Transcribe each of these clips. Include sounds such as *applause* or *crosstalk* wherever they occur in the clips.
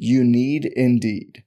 You need Indeed.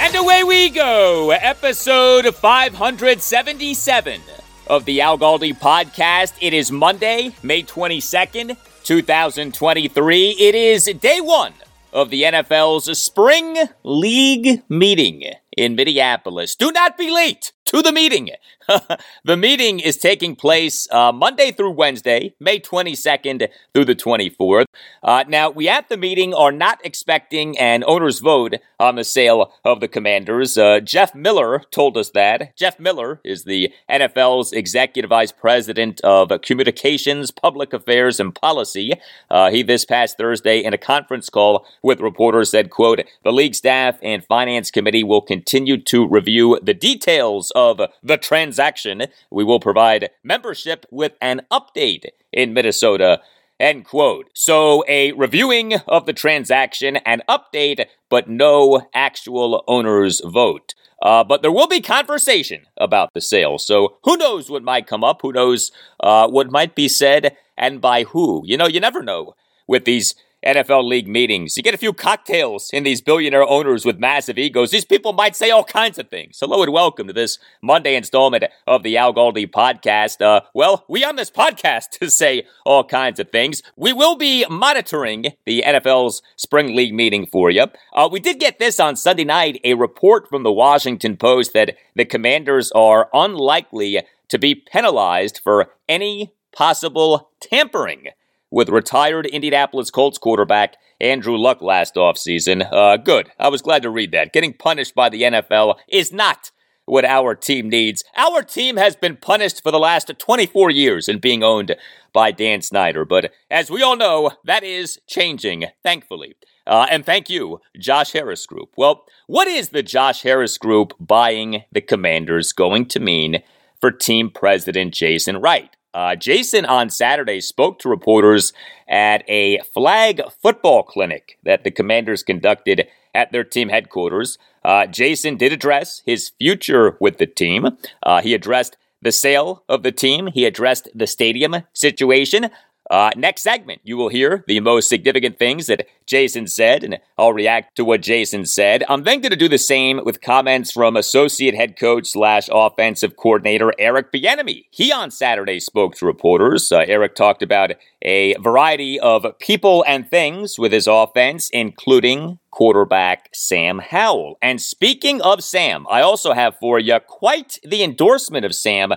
And away we go, episode 577 of the Al Galdi podcast. It is Monday, May 22nd, 2023. It is day one of the NFL's Spring League meeting in Minneapolis. Do not be late to the meeting. *laughs* the meeting is taking place uh, Monday through Wednesday, May 22nd through the 24th. Uh, now, we at the meeting are not expecting an owner's vote on the sale of the Commanders. Uh, Jeff Miller told us that. Jeff Miller is the NFL's Executive Vice President of Communications, Public Affairs, and Policy. Uh, he this past Thursday in a conference call with reporters said, quote, the league staff and finance committee will continue to review the details of the transaction. We will provide membership with an update in Minnesota. End quote. So, a reviewing of the transaction, an update, but no actual owner's vote. Uh, but there will be conversation about the sale. So, who knows what might come up? Who knows uh, what might be said and by who? You know, you never know with these NFL league meetings. You get a few cocktails in these billionaire owners with massive egos. These people might say all kinds of things. Hello and welcome to this Monday installment of the Al Galdi podcast. Uh, well, we on this podcast *laughs* to say all kinds of things. We will be monitoring the NFL's spring league meeting for you. Uh, we did get this on Sunday night, a report from the Washington Post that the commanders are unlikely to be penalized for any possible tampering with retired Indianapolis Colts quarterback Andrew Luck last offseason. Uh, good. I was glad to read that. Getting punished by the NFL is not what our team needs. Our team has been punished for the last 24 years in being owned by Dan Snyder. But as we all know, that is changing, thankfully. Uh, and thank you, Josh Harris Group. Well, what is the Josh Harris Group buying the Commanders going to mean for team president Jason Wright? Uh, Jason on Saturday spoke to reporters at a flag football clinic that the Commanders conducted at their team headquarters. Uh, Jason did address his future with the team. Uh, he addressed the sale of the team. He addressed the stadium situation. Uh, next segment, you will hear the most significant things that Jason said, and I'll react to what Jason said. I'm then going to do the same with comments from associate head coach slash offensive coordinator Eric Bieniemy. He on Saturday spoke to reporters. Uh, Eric talked about a variety of people and things with his offense, including quarterback Sam Howell. And speaking of Sam, I also have for you quite the endorsement of Sam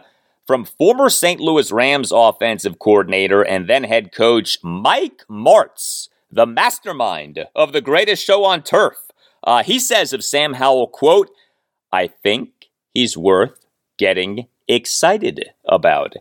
from former St. Louis Rams offensive coordinator and then head coach Mike Martz, the mastermind of the greatest show on turf. Uh, he says of Sam Howell, quote, I think he's worth getting excited about,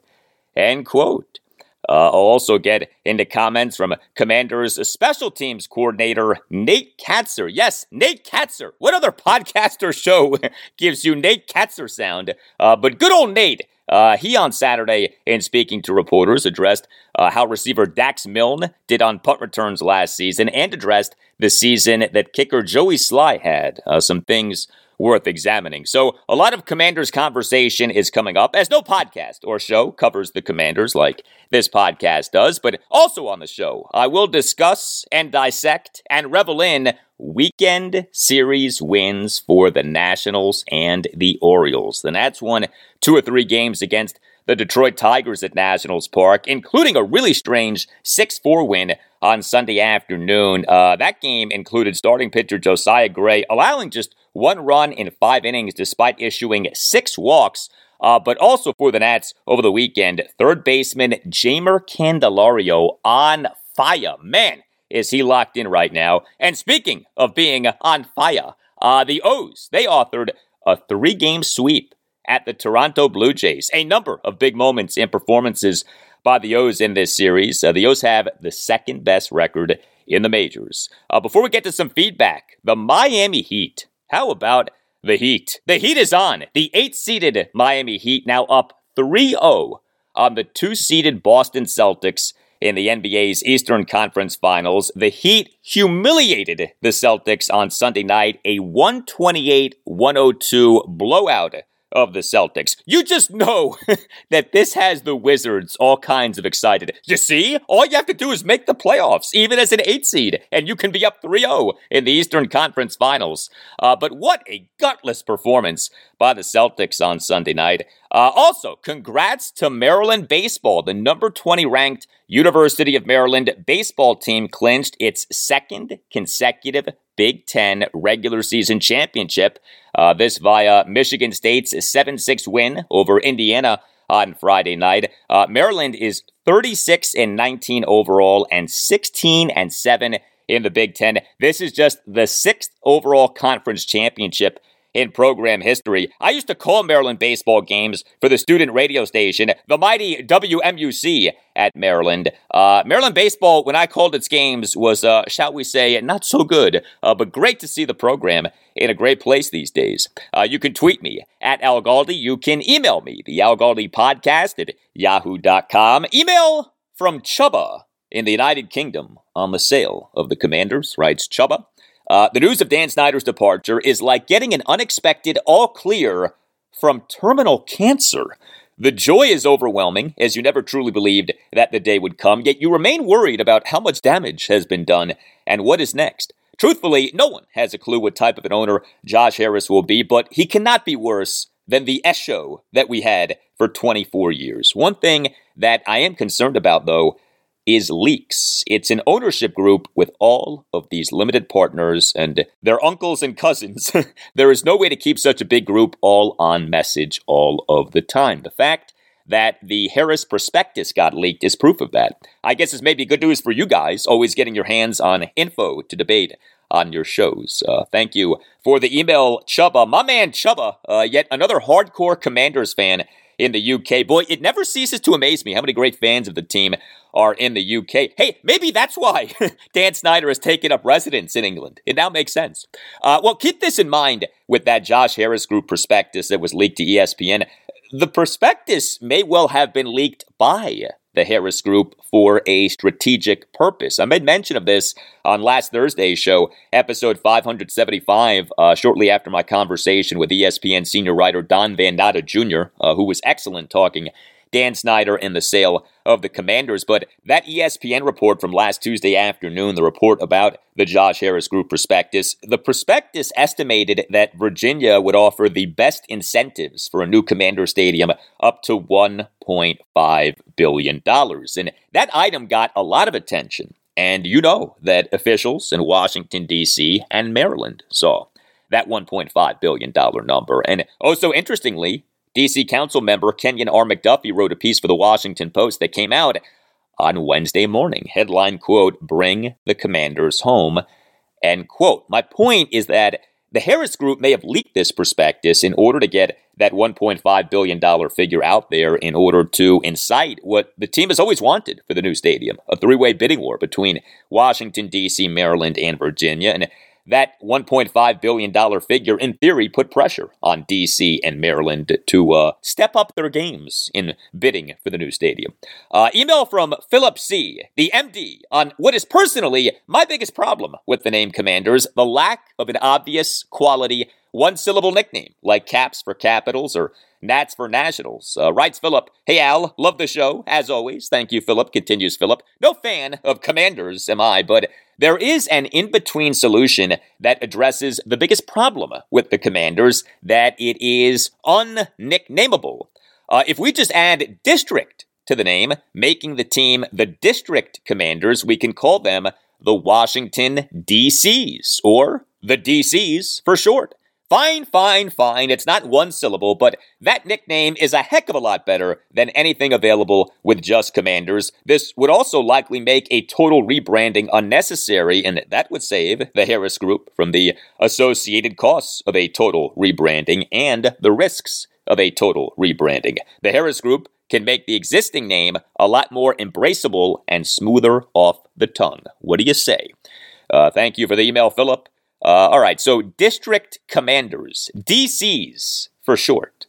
end quote. Uh, I'll also get into comments from Commanders special teams coordinator Nate Kaczor. Yes, Nate Kaczor. What other *laughs* podcaster show gives you Nate Kaczor sound? Uh, but good old Nate uh, he on Saturday, in speaking to reporters, addressed uh, how receiver Dax Milne did on punt returns last season and addressed the season that kicker Joey Slye had. Uh, some things worth examining. So, a lot of Commanders conversation is coming up, as no podcast or show covers the Commanders like this podcast does, but also on the show, I will discuss and dissect and revel in weekend series wins for the Nationals and the Orioles. The Nats won two or three games against the Detroit Tigers at Nationals Park, including a really strange 6 4 win on Sunday afternoon. Uh, that game included starting pitcher Josiah Gray allowing just one run in five innings despite issuing six walks. Uh, but also for the Nats over the weekend, third baseman Jeimer Candelario on fire. Man, is he locked in right now. And speaking of being on fire, uh, the O's, they authored a three game sweep at the Toronto Blue Jays. A number of big moments and performances by the O's in this series. Uh, the O's have the second best record in the majors. Uh, before we get to some feedback, the Miami Heat. How about the Heat? The Heat is on. The eight seeded Miami Heat now up 3 0 on the two seeded Boston Celtics in the NBA's Eastern Conference Finals. The Heat humiliated the Celtics on Sunday night, a 128 102 blowout of the Celtics. You just know *laughs* that this has the Wizards all kinds of excited. You see, all you have to do is make the playoffs, even as an eight seed, and you can be up 3 0 in the Eastern Conference Finals. Uh, but what a gutless performance by the Celtics on Sunday night. Uh, also, congrats to Maryland Baseball. The number 20 ranked University of Maryland baseball team clinched its second consecutive Big Ten regular season championship. Uh, this via Michigan State's 7 6 win over Indiana on Friday night. Uh, Maryland is 36 and 19 overall and 16 and 7 in the Big Ten. This is just the sixth overall conference championship in program history. I used to call Maryland baseball games for the student radio station, the mighty WMUC at Maryland. Uh, Maryland baseball, when I called its games, was, uh, shall we say, not so good, uh, but great to see the program in a great place these days. Uh, you can tweet me at Al Galdi. You can email me, the Al Galdi podcast at yahoo.com. Email from Chuba in the United Kingdom on the sale of the Commanders, writes Chuba. Uh, the news of Dan Snyder's departure is like getting an unexpected all clear from terminal cancer. The joy is overwhelming, as you never truly believed that the day would come, yet you remain worried about how much damage has been done and what is next. Truthfully, no one has a clue what type of an owner Josh Harris will be, but he cannot be worse than the Esho that we had for 24 years. One thing that I am concerned about, though, is Leaks. It's an ownership group with all of these limited partners and their uncles and cousins. *laughs* there is no way to keep such a big group all on message all of the time. The fact that the Harris prospectus got leaked is proof of that. I guess this may be good news for you guys, always getting your hands on info to debate on your shows. Uh, thank you for the email, Chuba. My man Chuba, uh, yet another hardcore Commanders fan in the UK. Boy, it never ceases to amaze me how many great fans of the team are in the UK. Hey, maybe that's why *laughs* Dan Snyder has taken up residence in England. It now makes sense. Uh, well, keep this in mind with that Josh Harris Group prospectus that was leaked to ESPN. The prospectus may well have been leaked by the Harris Group for a strategic purpose. I made mention of this on last Thursday's show, episode 575, uh, shortly after my conversation with ESPN senior writer Don Van Natta Jr., uh, who was excellent talking Dan Snyder and the sale of the Commanders. But that ESPN report from last Tuesday afternoon, the report about the Josh Harris Group prospectus, the prospectus estimated that Virginia would offer the best incentives for a new Commander Stadium up to $1.5 billion. And that item got a lot of attention. And you know that officials in Washington, D.C. and Maryland saw that $1.5 billion number. And oh, so interestingly, DC Council member Kenyan R. McDuffie wrote a piece for the Washington Post that came out on Wednesday morning. Headline quote, Bring the Commanders Home. End quote. My point is that the Harris Group may have leaked this prospectus in order to get that $1.5 billion figure out there in order to incite what the team has always wanted for the new stadium a three way bidding war between Washington, D.C., Maryland, and Virginia. And that $1.5 billion figure, in theory, put pressure on DC and Maryland to uh, step up their games in bidding for the new stadium. Uh, email from Philip C., the MD, on what is personally my biggest problem with the name Commanders the lack of an obvious quality one syllable nickname, like Caps for Capitals or Nats for Nationals. Uh, writes Philip, Hey Al, love the show, as always. Thank you, Philip. Continues Philip. No fan of Commanders, am I, but there is an in between solution that addresses the biggest problem with the Commanders that it is unnicknameable. Uh, if we just add district to the name, making the team the District Commanders, we can call them the Washington DCs, or the DCs for short. Fine, fine, fine. It's not one syllable, but that nickname is a heck of a lot better than anything available with just commanders. This would also likely make a total rebranding unnecessary, and that would save the Harris Group from the associated costs of a total rebranding and the risks of a total rebranding. The Harris Group can make the existing name a lot more embraceable and smoother off the tongue. What do you say? Uh, thank you for the email, Philip. Uh, all right, so district commanders, DCs for short.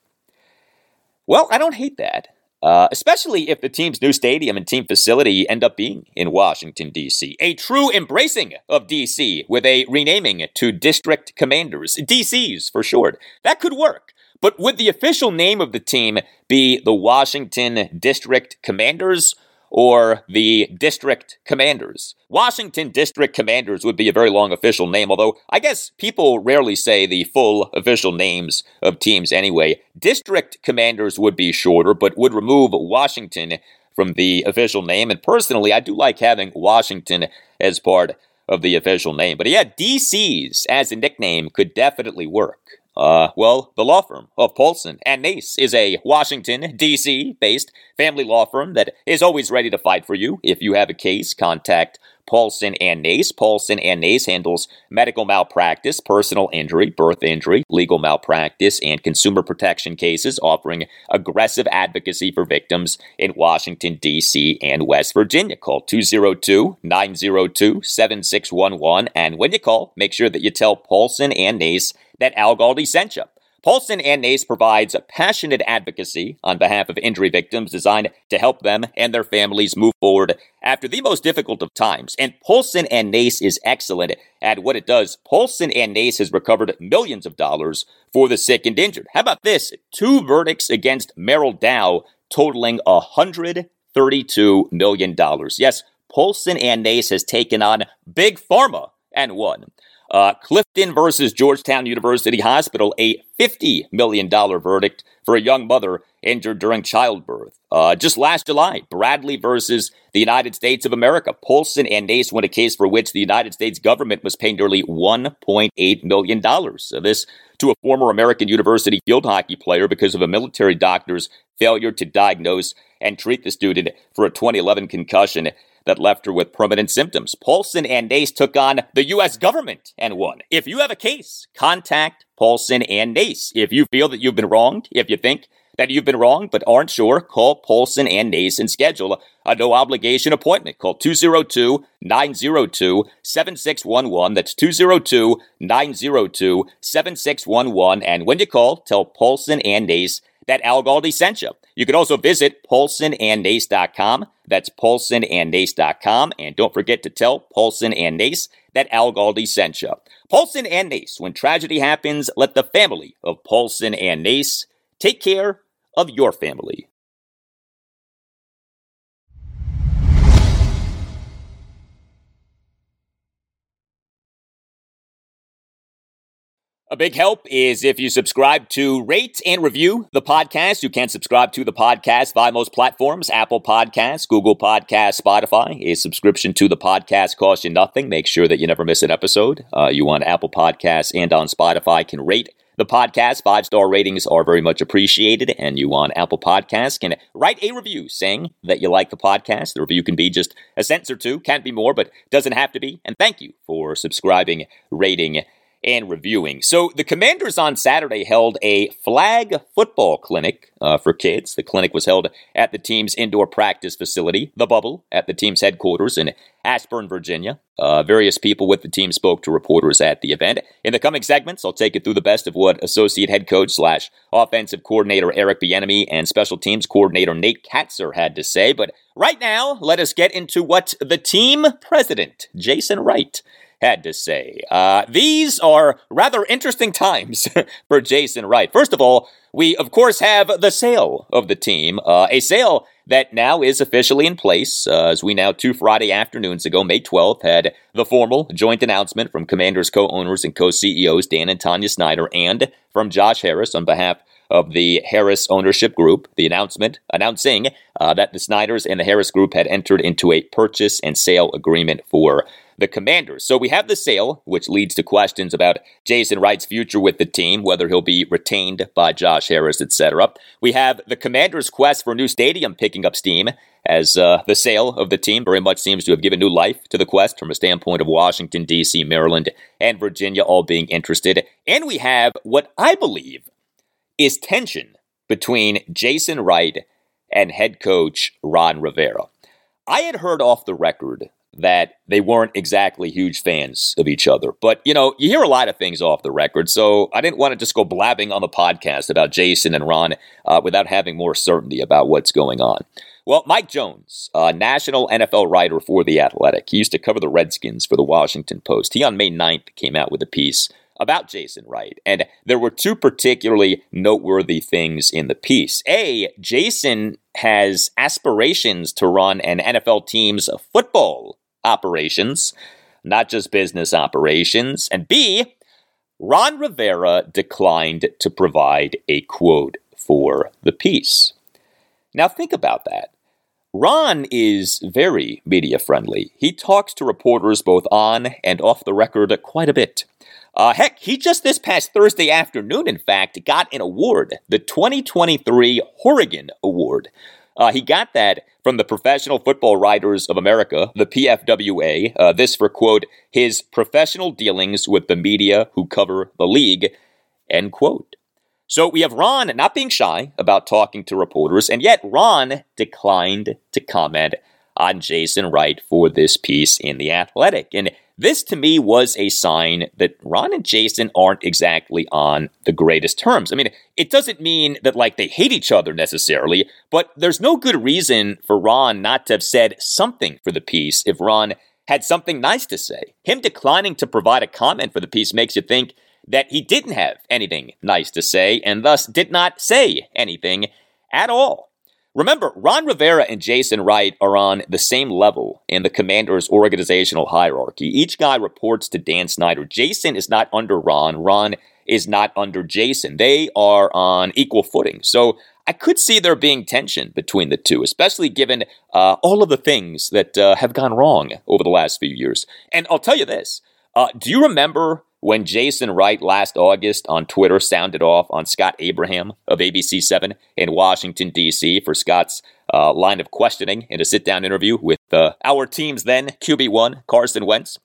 Well, I don't hate that, uh, especially if the team's new stadium and team facility end up being in Washington, D.C. A true embracing of D.C. with a renaming to district commanders, DCs for short. That could work. But would the official name of the team be the Washington District Commanders or the district commanders. Washington District Commanders would be a very long official name, although I guess people rarely say the full official names of teams anyway. District commanders would be shorter, but would remove Washington from the official name. And personally, I do like having Washington as part of the official name. But yeah, DCs as a nickname could definitely work. Uh, well, the law firm of Paulson and Nace is a Washington, D.C. based family law firm that is always ready to fight for you. If you have a case, contact Paulson and Nace. Paulson and Nace handles medical malpractice, personal injury, birth injury, legal malpractice, and consumer protection cases, offering aggressive advocacy for victims in Washington, D.C. and West Virginia. Call 202 902 7611. And when you call, make sure that you tell Paulson and Nace that Al Galdi sent you. Paulson and Nace provides passionate advocacy on behalf of injury victims designed to help them and their families move forward after the most difficult of times. And Paulson and Nace is excellent at what it does. Paulson and Nace has recovered millions of dollars for the sick and injured. How about this? Two verdicts against Merrell Dow totaling $132 million. Yes, Paulson and Nace has taken on Big Pharma and won. Uh, Clifton versus Georgetown University Hospital, a $50 million verdict for a young mother injured during childbirth. Uh, just last July, Bradley versus the United States of America. Paulson and Nace won a case for which the United States government was paying nearly $1.8 million. So this to a former American University field hockey player because of a military doctor's failure to diagnose and treat the student for a 2011 concussion that left her with permanent symptoms. Paulson and Nace took on the U.S. government and won. If you have a case, contact Paulson and Nace. If you feel that you've been wronged, if you think that you've been wrong but aren't sure, call Paulson and Nace and schedule a no obligation appointment. Call 202 902 7611. That's 202 902 7611. And when you call, tell Paulson and Nace that Al Galdi sent you. You can also visit paulsonandnace.com. That's paulsonandnace.com. And don't forget to tell Paulson and Nace that Al Galdi sent you. Paulson and Nace, when tragedy happens, let the family of Paulson and Nace take care of your family. A big help is if you subscribe to rate and review the podcast. You can subscribe to the podcast via most platforms Apple Podcasts, Google Podcasts, Spotify. A subscription to the podcast costs you nothing. Make sure that you never miss an episode. Uh, you on Apple Podcasts and on Spotify can rate the podcast. Five star ratings are very much appreciated. And you on Apple Podcasts can write a review saying that you like the podcast. The review can be just a sentence or two, can't be more, but doesn't have to be. And thank you for subscribing, rating, and reviewing. So the Commanders on Saturday held a flag football clinic uh, for kids. The clinic was held at the team's indoor practice facility, the Bubble, at the team's headquarters in Ashburn, Virginia. Uh, various people with the team spoke to reporters at the event. In the coming segments, I'll take you through the best of what associate head coach slash offensive coordinator Eric Bieniemy and special teams coordinator Nate Kaczor had to say. But right now, let us get into what the team president, Jason Wright, had to say. Uh, these are rather interesting times *laughs* for Jason Wright. First of all, we of course have the sale of the team, uh, a sale that now is officially in place. Uh, as we now, two Friday afternoons ago, May 12th, had the formal joint announcement from Commanders co owners and co CEOs Dan and Tanya Snyder and from Josh Harris on behalf of the Harris ownership group. The announcement announcing uh, that the Snyders and the Harris group had entered into a purchase and sale agreement for the Commanders. So we have the sale, which leads to questions about Jason Wright's future with the team, whether he'll be retained by Josh Harris, etc. We have the Commanders' quest for a new stadium picking up steam, as uh, the sale of the team very much seems to have given new life to the quest from a standpoint of Washington, D.C., Maryland, and Virginia all being interested. And we have what I believe is tension between Jason Wright and head coach Ron Rivera. I had heard off the record that they weren't exactly huge fans of each other. But, you know, you hear a lot of things off the record, so I didn't want to just go blabbing on the podcast about Jason and Ron uh, without having more certainty about what's going on. Well, Mike Jones, a national NFL writer for The Athletic, he used to cover the Redskins for the Washington Post. He, on May 9th, came out with a piece about Jason Wright. And there were two particularly noteworthy things in the piece. A, Jason has aspirations to run an NFL team's football operations, not just business operations. And B, Ron Rivera declined to provide a quote for the piece. Now, think about that. Ron is very media friendly. He talks to reporters both on and off the record quite a bit. Uh, heck, he just this past Thursday afternoon, in fact, got an award, the 2023 Horrigan Award. Uh, he got that from the Professional Football Writers of America, the PFWA. Uh, this for, quote, his professional dealings with the media who cover the league, end quote. So we have Ron not being shy about talking to reporters, and yet Ron declined to comment on Jason Wright for this piece in The Athletic. And this to me was a sign that Ron and Jason aren't exactly on the greatest terms. I mean, it doesn't mean that like they hate each other necessarily, but there's no good reason for Ron not to have said something for the piece if Ron had something nice to say. Him declining to provide a comment for the piece makes you think that he didn't have anything nice to say and thus did not say anything at all. Remember, Ron Rivera and Jason Wright are on the same level in the commander's organizational hierarchy. Each guy reports to Dan Snyder. Jason is not under Ron. Ron is not under Jason. They are on equal footing. So I could see there being tension between the two, especially given uh, all of the things that uh, have gone wrong over the last few years. And I'll tell you this uh, do you remember when Jason Wright last August on Twitter sounded off on Scott Abraham of ABC7 in Washington, D.C. for Scott's uh, line of questioning in a sit down interview with uh, our team's then QB1, Carson Wentz.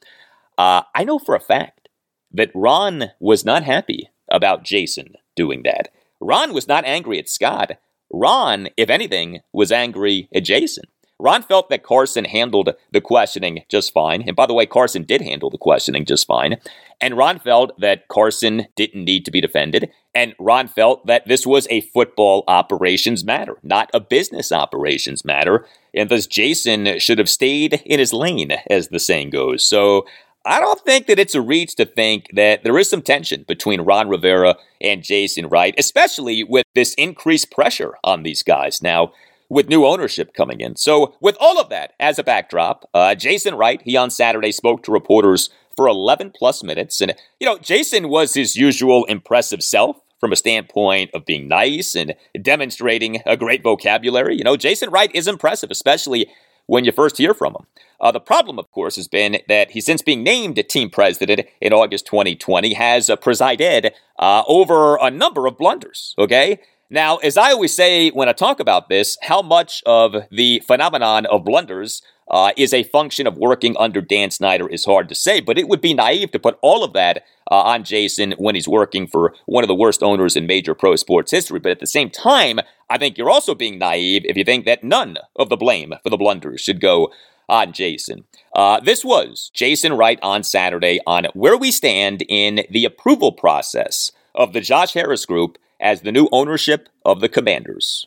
Uh, I know for a fact that Ron was not happy about Jason doing that. Ron was not angry at Scott. Ron, if anything, was angry at Jason. Ron felt that Carson handled the questioning just fine. And by the way, Carson did handle the questioning just fine. And Ron felt that Carson didn't need to be defended. And Ron felt that this was a football operations matter, not a business operations matter. And thus Jason should have stayed in his lane, as the saying goes. So I don't think that it's a reach to think that there is some tension between Ron Rivera and Jason Wright, especially with this increased pressure on these guys. Now, with new ownership coming in. So, with all of that as a backdrop, uh, Jason Wright, he on Saturday spoke to reporters for 11 plus minutes. And, you know, Jason was his usual impressive self from a standpoint of being nice and demonstrating a great vocabulary. You know, Jason Wright is impressive, especially when you first hear from him. Uh, the problem, of course, has been that he, since being named team president in August 2020, has uh, presided uh, over a number of blunders. Okay, now, as I always say when I talk about this, how much of the phenomenon of blunders uh, is a function of working under Dan Snyder is hard to say, but it would be naive to put all of that uh, on Jason when he's working for one of the worst owners in major pro sports history. But at the same time, I think you're also being naive if you think that none of the blame for the blunders should go on Jason. Uh, this was Jason Wright on Saturday on where we stand in the approval process of the Josh Harris Group as the new ownership of the Commanders?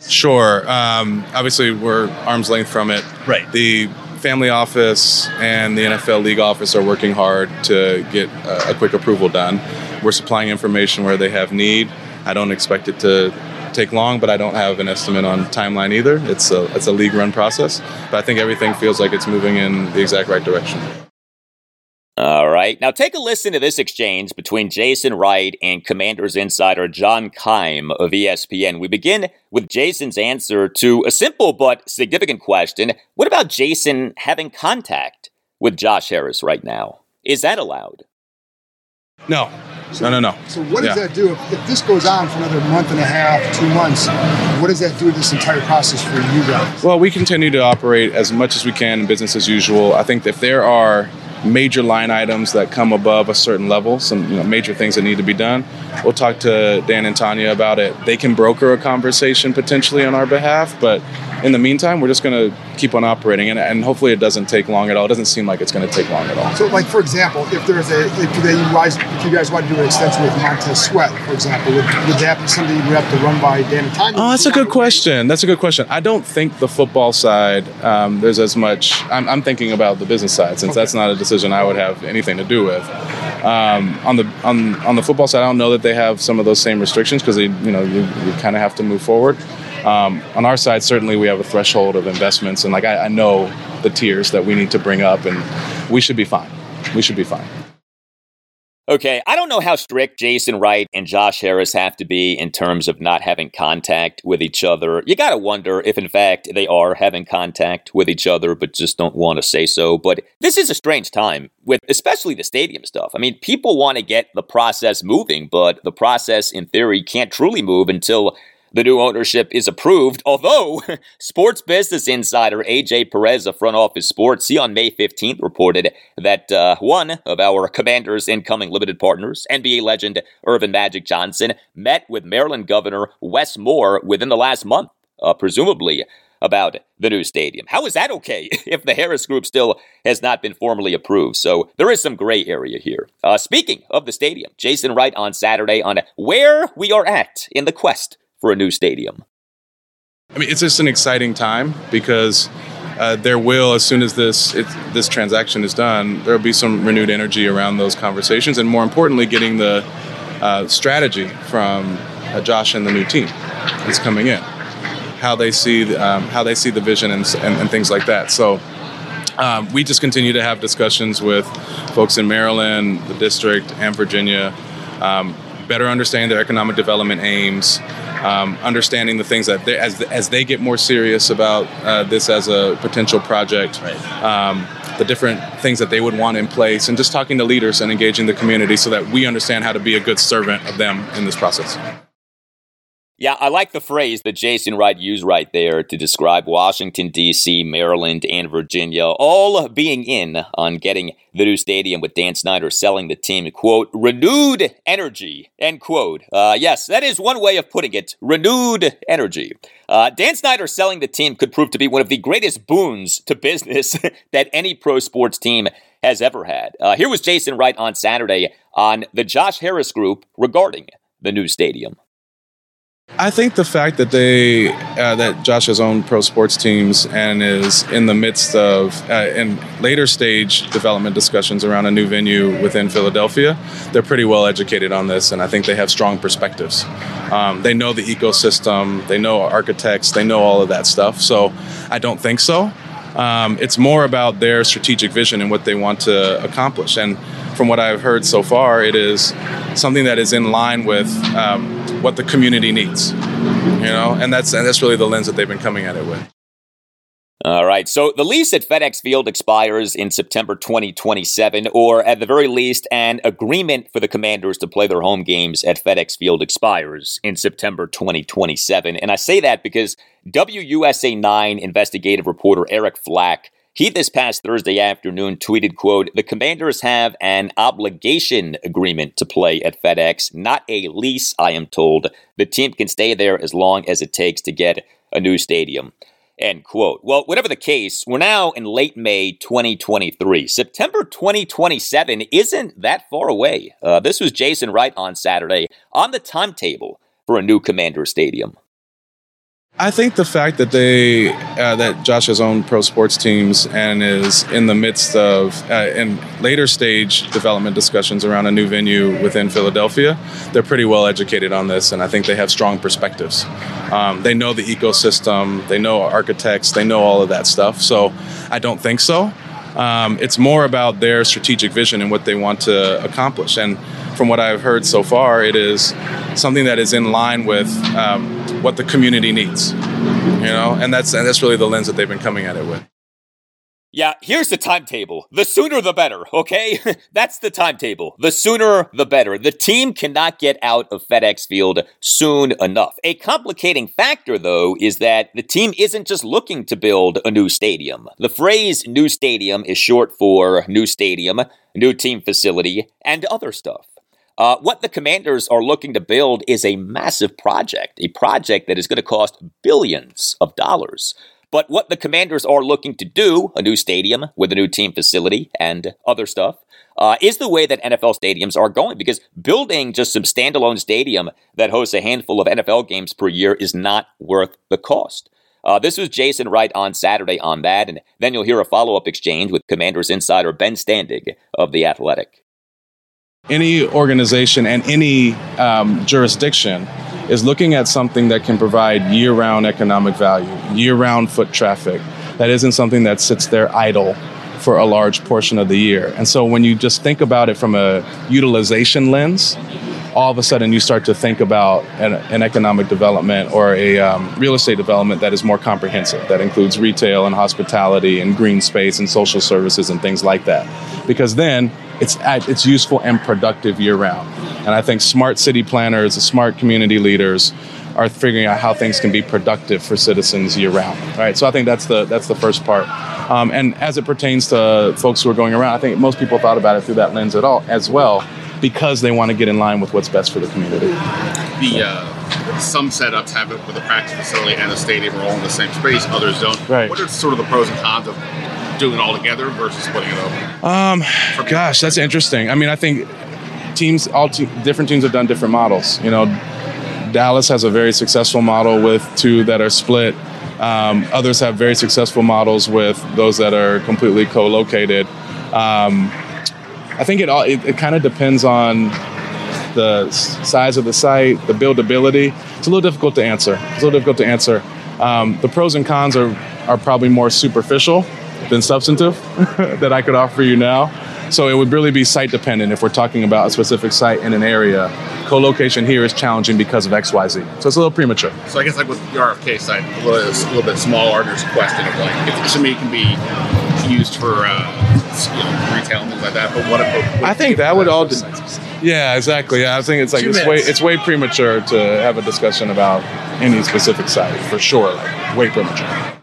Sure. Um, obviously, we're arm's length from it. Right. The family office and the NFL league office are working hard to get a, a quick approval done. We're supplying information where they have need. I don't expect it to take long, but I don't have an estimate on timeline either. It's a it's a league run process, but I think everything feels like it's moving in the exact right direction. All right. Now take a listen to this exchange between Jason Wright and Commanders insider John Keim of ESPN. We begin with Jason's answer to a simple but significant question. What about Jason having contact with Josh Harris right now? Is that allowed? No. No, no, no. So what does yeah. that do if, if, this goes on for another month and a half, two months? What does that do to this entire process for you guys? Well, we continue to operate as much as we can in business as usual. I think if there are major line items that come above a certain level, some you know, major things that need to be done. We'll talk to Dan and Tanya about it. They can broker a conversation potentially on our behalf, but in the meantime, we're just going to keep on operating, and, and hopefully it doesn't take long at all. It doesn't seem like it's going to take long at all. So, like for example, if there's a if, they, if you guys want to do an extension with Montez Sweat, for example, would, would that be something you would have to run by Dan and Tanya? Oh, that's a good question. That's a good question. I don't think the football side um, there's as much. I'm, I'm, thinking about the business side since okay. that's not a decision I would have anything to do with. Um, on the on on the football side, I don't know that they have some of those same restrictions because they you know you, you kind of have to move forward. Um, on our side, certainly we have a threshold of investments, and like I, I know the tiers that we need to bring up, and we should be fine. We should be fine. Okay, I don't know how strict Jason Wright and Josh Harris have to be in terms of not having contact with each other. You got to wonder if, in fact, they are having contact with each other, but just don't want to say so. But this is a strange time with especially the stadium stuff. I mean, people want to get the process moving, but the process, in theory, can't truly move until the new ownership is approved, although *laughs* Sports Business Insider AJ Perez of Front Office Sports, he on May 15th reported that uh, one of our Commanders' incoming limited partners, NBA legend Earvin Magic Johnson, met with Maryland Governor Wes Moore within the last month, uh, presumably about the new stadium. How is that okay *laughs* if the Harris Group still has not been formally approved? So there is some gray area here. Uh, speaking of the stadium, Jason Wright on Saturday on where we are at in the quest for a new stadium? I mean, it's just an exciting time because uh, there will, as soon as this it, this transaction is done, there will be some renewed energy around those conversations, and more importantly, getting the uh, strategy from uh, Josh and the new team that's coming in, how they see um, how they see the vision and, and, and things like that. So. Um, we just continue to have discussions with folks in Maryland, the district, and Virginia, um, better understanding their economic development aims, um, understanding the things that they, as as they get more serious about uh, this as a potential project. Right. Um, the different things that they would want in place, and just talking to leaders and engaging the community so that we understand how to be a good servant of them in this process. Yeah, I like the phrase that Jason Wright used right there to describe Washington, D.C., Maryland, and Virginia all being in on getting the new stadium with Dan Snyder selling the team, quote, renewed energy, end quote. Uh, yes, that is one way of putting it, renewed energy. Uh, Dan Snyder selling the team could prove to be one of the greatest boons to business *laughs* that any pro sports team has ever had. Uh, here was Jason Wright on Saturday on the Josh Harris Group regarding the new stadium. I think the fact that they uh, that Josh has owned pro sports teams and is in the midst of uh, in later stage development discussions around a new venue within Philadelphia, they're pretty well educated on this, and I think they have strong perspectives. Um, they know the ecosystem, they know architects, they know all of that stuff. So I don't think so. Um, it's more about their strategic vision and what they want to accomplish. And from what I've heard so far, it is something that is in line with um, what the community needs. You know, and that's and that's really the lens that they've been coming at it with. All right. So the lease at FedEx Field expires in September 2027, or at the very least, an agreement for the Commanders to play their home games at FedEx Field expires in September 2027. And I say that because WUSA 9 investigative reporter Eric Flack he this past Thursday afternoon tweeted, quote, the commanders have an obligation agreement to play at FedEx, not a lease, I am told. The team can stay there as long as it takes to get a new stadium. End quote. Well, whatever the case, we're now in late May 2023. September 2027 isn't that far away. Uh, this was Jason Wright on Saturday on the timetable for a new Commander Stadium. I think the fact that they uh, that Josh has owned pro sports teams and is in the midst of uh, in later stage development discussions around a new venue within Philadelphia, they're pretty well educated on this, and I think they have strong perspectives. Um, they know the ecosystem, they know architects, they know all of that stuff. So I don't think so. Um, it's more about their strategic vision and what they want to accomplish. And from what I've heard so far, it is something that is in line with um, what the community needs. You know, and that's and that's really the lens that they've been coming at it with. Yeah, here's the timetable. The sooner the better, okay? *laughs* That's the timetable. The sooner the better. The team cannot get out of FedEx Field soon enough. A complicating factor, though, is that the team isn't just looking to build a new stadium. The phrase new stadium is short for new stadium, new team facility, and other stuff. Uh, what the commanders are looking to build is a massive project, a project that is going to cost billions of dollars. But what the commanders are looking to do, a new stadium with a new team facility and other stuff, uh, is the way that NFL stadiums are going because building just some standalone stadium that hosts a handful of NFL games per year is not worth the cost. Uh, this was Jason Wright on Saturday on that, and then you'll hear a follow up exchange with Commanders insider Ben Standig of The Athletic. Any organization and any um, jurisdiction is looking at something that can provide year round economic value, year round foot traffic, that isn't something that sits there idle for a large portion of the year. And so when you just think about it from a utilization lens, all of a sudden you start to think about an, an economic development or a um, real estate development that is more comprehensive, that includes retail and hospitality and green space and social services and things like that. Because then it's it's useful and productive year round. And I think smart city planners, smart community leaders are figuring out how things can be productive for citizens year round. Right. So I think that's the that's the first part. Um, and as it pertains to folks who are going around, I think most people thought about it through that lens at all as well because they want to get in line with what's best for the community. The uh, some setups have it with a practice facility and a stadium are all in the same space. Others don't. Right. What are sort of the pros and cons of doing it all together versus splitting it up? Um, gosh, that's interesting. I mean, I think teams, all te- different teams have done different models. You know, Dallas has a very successful model with two that are split. Um, others have very successful models with those that are completely co-located. Um, I think it all it, it kind of depends on the size of the site, the buildability. It's a little difficult to answer. It's a little difficult to answer. Um, the pros and cons are are probably more superficial than substantive *laughs* that I could offer you now. So it would really be site dependent if we're talking about a specific site in an area. Co-location here is challenging because of XYZ. So it's a little premature. So I guess like with the RFK site, a little, a little bit smaller, there's a question of like, if it can be used for uh, you know, retail and things like that. But what if? I think that would all. yeah, exactly. Yeah, I think it's like Two it's minutes. way it's way premature to have a discussion about any specific site for sure. Like way premature.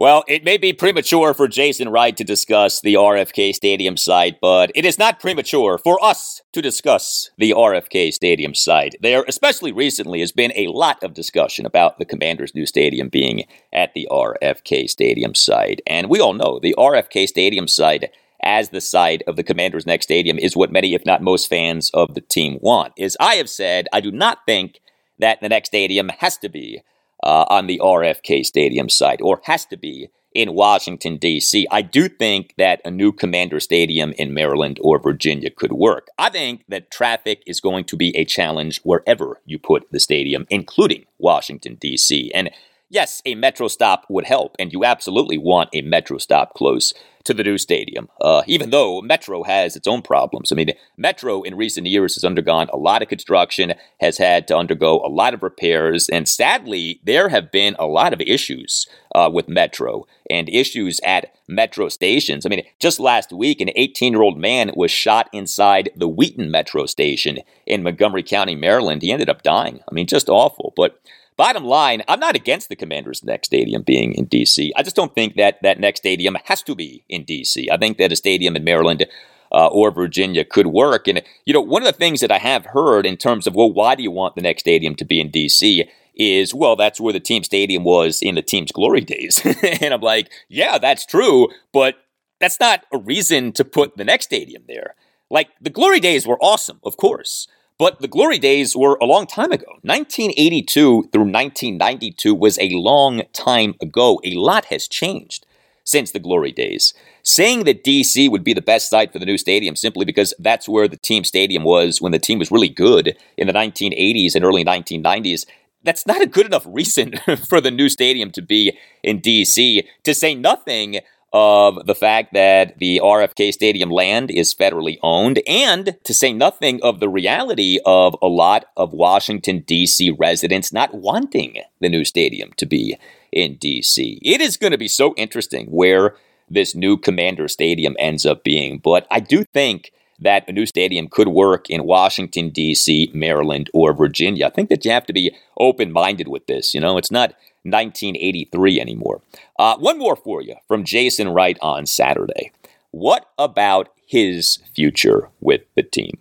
Well, it may be premature for Jason Wright to discuss the RFK Stadium site, but it is not premature for us to discuss the RFK Stadium site. There, especially recently, has been a lot of discussion about the Commanders' new stadium being at the RFK Stadium site. And we all know the RFK Stadium site as the site of the Commanders' next stadium is what many, if not most, fans of the team want. As I have said, I do not think that the next stadium has to be uh, on the RFK Stadium site or has to be in Washington, D.C. I do think that a new Commander Stadium in Maryland or Virginia could work. I think that traffic is going to be a challenge wherever you put the stadium, including Washington, D.C. And yes, a metro stop would help, and you absolutely want a metro stop close to the new stadium, uh, even though Metro has its own problems. I mean, Metro in recent years has undergone a lot of construction, has had to undergo a lot of repairs, and sadly, there have been a lot of issues uh, with Metro and issues at Metro stations. I mean, just last week, an 18 year old man was shot inside the Wheaton Metro station in Montgomery County, Maryland. He ended up dying. I mean, just awful. But Bottom line, I'm not against the Commanders' next stadium being in D.C. I just don't think that that next stadium has to be in D.C. I think that a stadium in Maryland uh, or Virginia could work. And, you know, one of the things that I have heard in terms of, well, why do you want the next stadium to be in D.C.? is, well, that's where the team stadium was in the team's glory days. *laughs* and I'm like, yeah, that's true, but that's not a reason to put the next stadium there. Like, the glory days were awesome, of course. But the glory days were a long time ago. 1982 through 1992 was a long time ago. A lot has changed since the glory days. Saying that DC would be the best site for the new stadium simply because that's where the team stadium was when the team was really good in the 1980s and early 1990s that's not a good enough reason *laughs* for the new stadium to be in DC, to say nothing of the fact that the RFK Stadium land is federally owned, and to say nothing of the reality of a lot of Washington, D.C. residents not wanting the new stadium to be in D.C. It is going to be so interesting where this new Commander Stadium ends up being, but I do think that a new stadium could work in Washington, D.C., Maryland, or Virginia. I think that you have to be open minded with this. You know, it's not 1983 anymore. Uh, one more for you from Jason Wright on Saturday. What about his future with the team?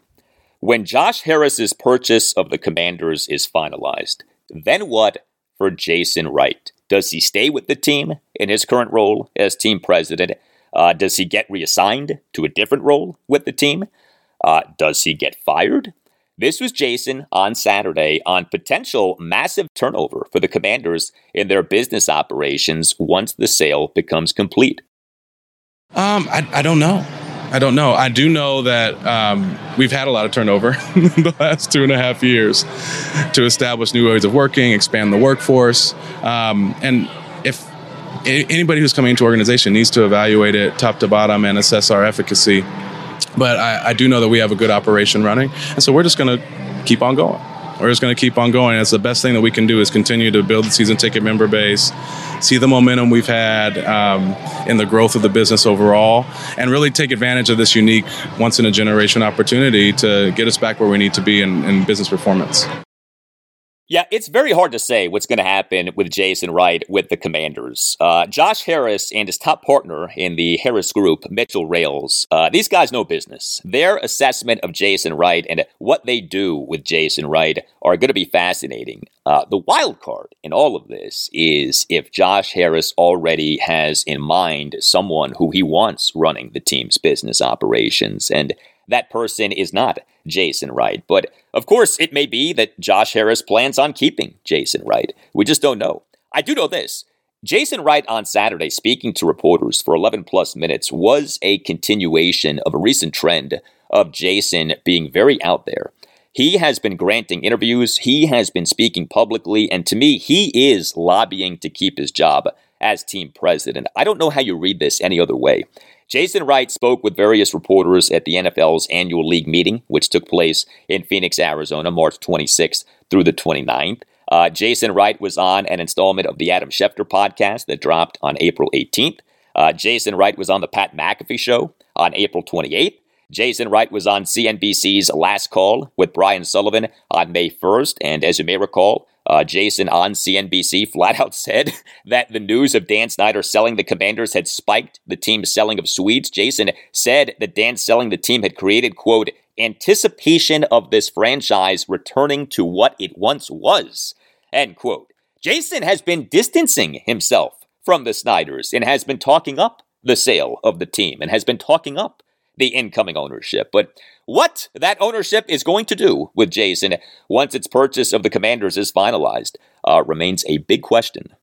When Josh Harris's purchase of the Commanders is finalized, then what for Jason Wright? Does he stay with the team in his current role as team president? Uh, does he get reassigned to a different role with the team? Uh, does he get fired? This was Jason on Saturday on potential massive turnover for the commanders in their business operations once the sale becomes complete. Um, I, I don't know. I don't know. I do know that um, we've had a lot of turnover *laughs* the last two and a half years to establish new ways of working, expand the workforce, um, and if anybody who's coming into organization needs to evaluate it top to bottom and assess our efficacy. But I, I do know that we have a good operation running, and so we're just going to keep on going. We're just going to keep on going. It's the best thing that we can do is continue to build the season ticket member base, see the momentum we've had um, in the growth of the business overall, and really take advantage of this unique, once in a generation opportunity to get us back where we need to be in, in business performance. Yeah, it's very hard to say what's going to happen with Jason Wright with the Commanders. Uh, Josh Harris and his top partner in the Harris Group, Mitchell Rales, uh, these guys know business. Their assessment of Jason Wright and what they do with Jason Wright are going to be fascinating. Uh, the wild card in all of this is if Josh Harris already has in mind someone who he wants running the team's business operations. And that person is not Jason Wright. But of course, it may be that Josh Harris plans on keeping Jason Wright. We just don't know. I do know this. Jason Wright on Saturday, speaking to reporters for 11 plus minutes, was a continuation of a recent trend of Jason being very out there. He has been granting interviews, he has been speaking publicly, and to me, he is lobbying to keep his job as team president. I don't know how you read this any other way. Jason Wright spoke with various reporters at the NFL's annual league meeting, which took place in Phoenix, Arizona, March 26th through the 29th. Uh, Jason Wright was on an installment of the Adam Schefter podcast that dropped on April 18th. Uh, Jason Wright was on the Pat McAfee show on April 28th. Jason Wright was on CNBC's Last Call with Brian Sullivan on May 1st. And as you may recall, uh, Jason on CNBC flat out *laughs* said that the news of Dan Snyder selling the Commanders had spiked the team's selling of Swedes. Jason said that Dan selling the team had created, quote, anticipation of this franchise returning to what it once was, end quote. Jason has been distancing himself from the Snyders and has been talking up the sale of the team and has been talking up the incoming ownership. But what that ownership is going to do with Jason once its purchase of the Commanders is finalized uh, remains a big question.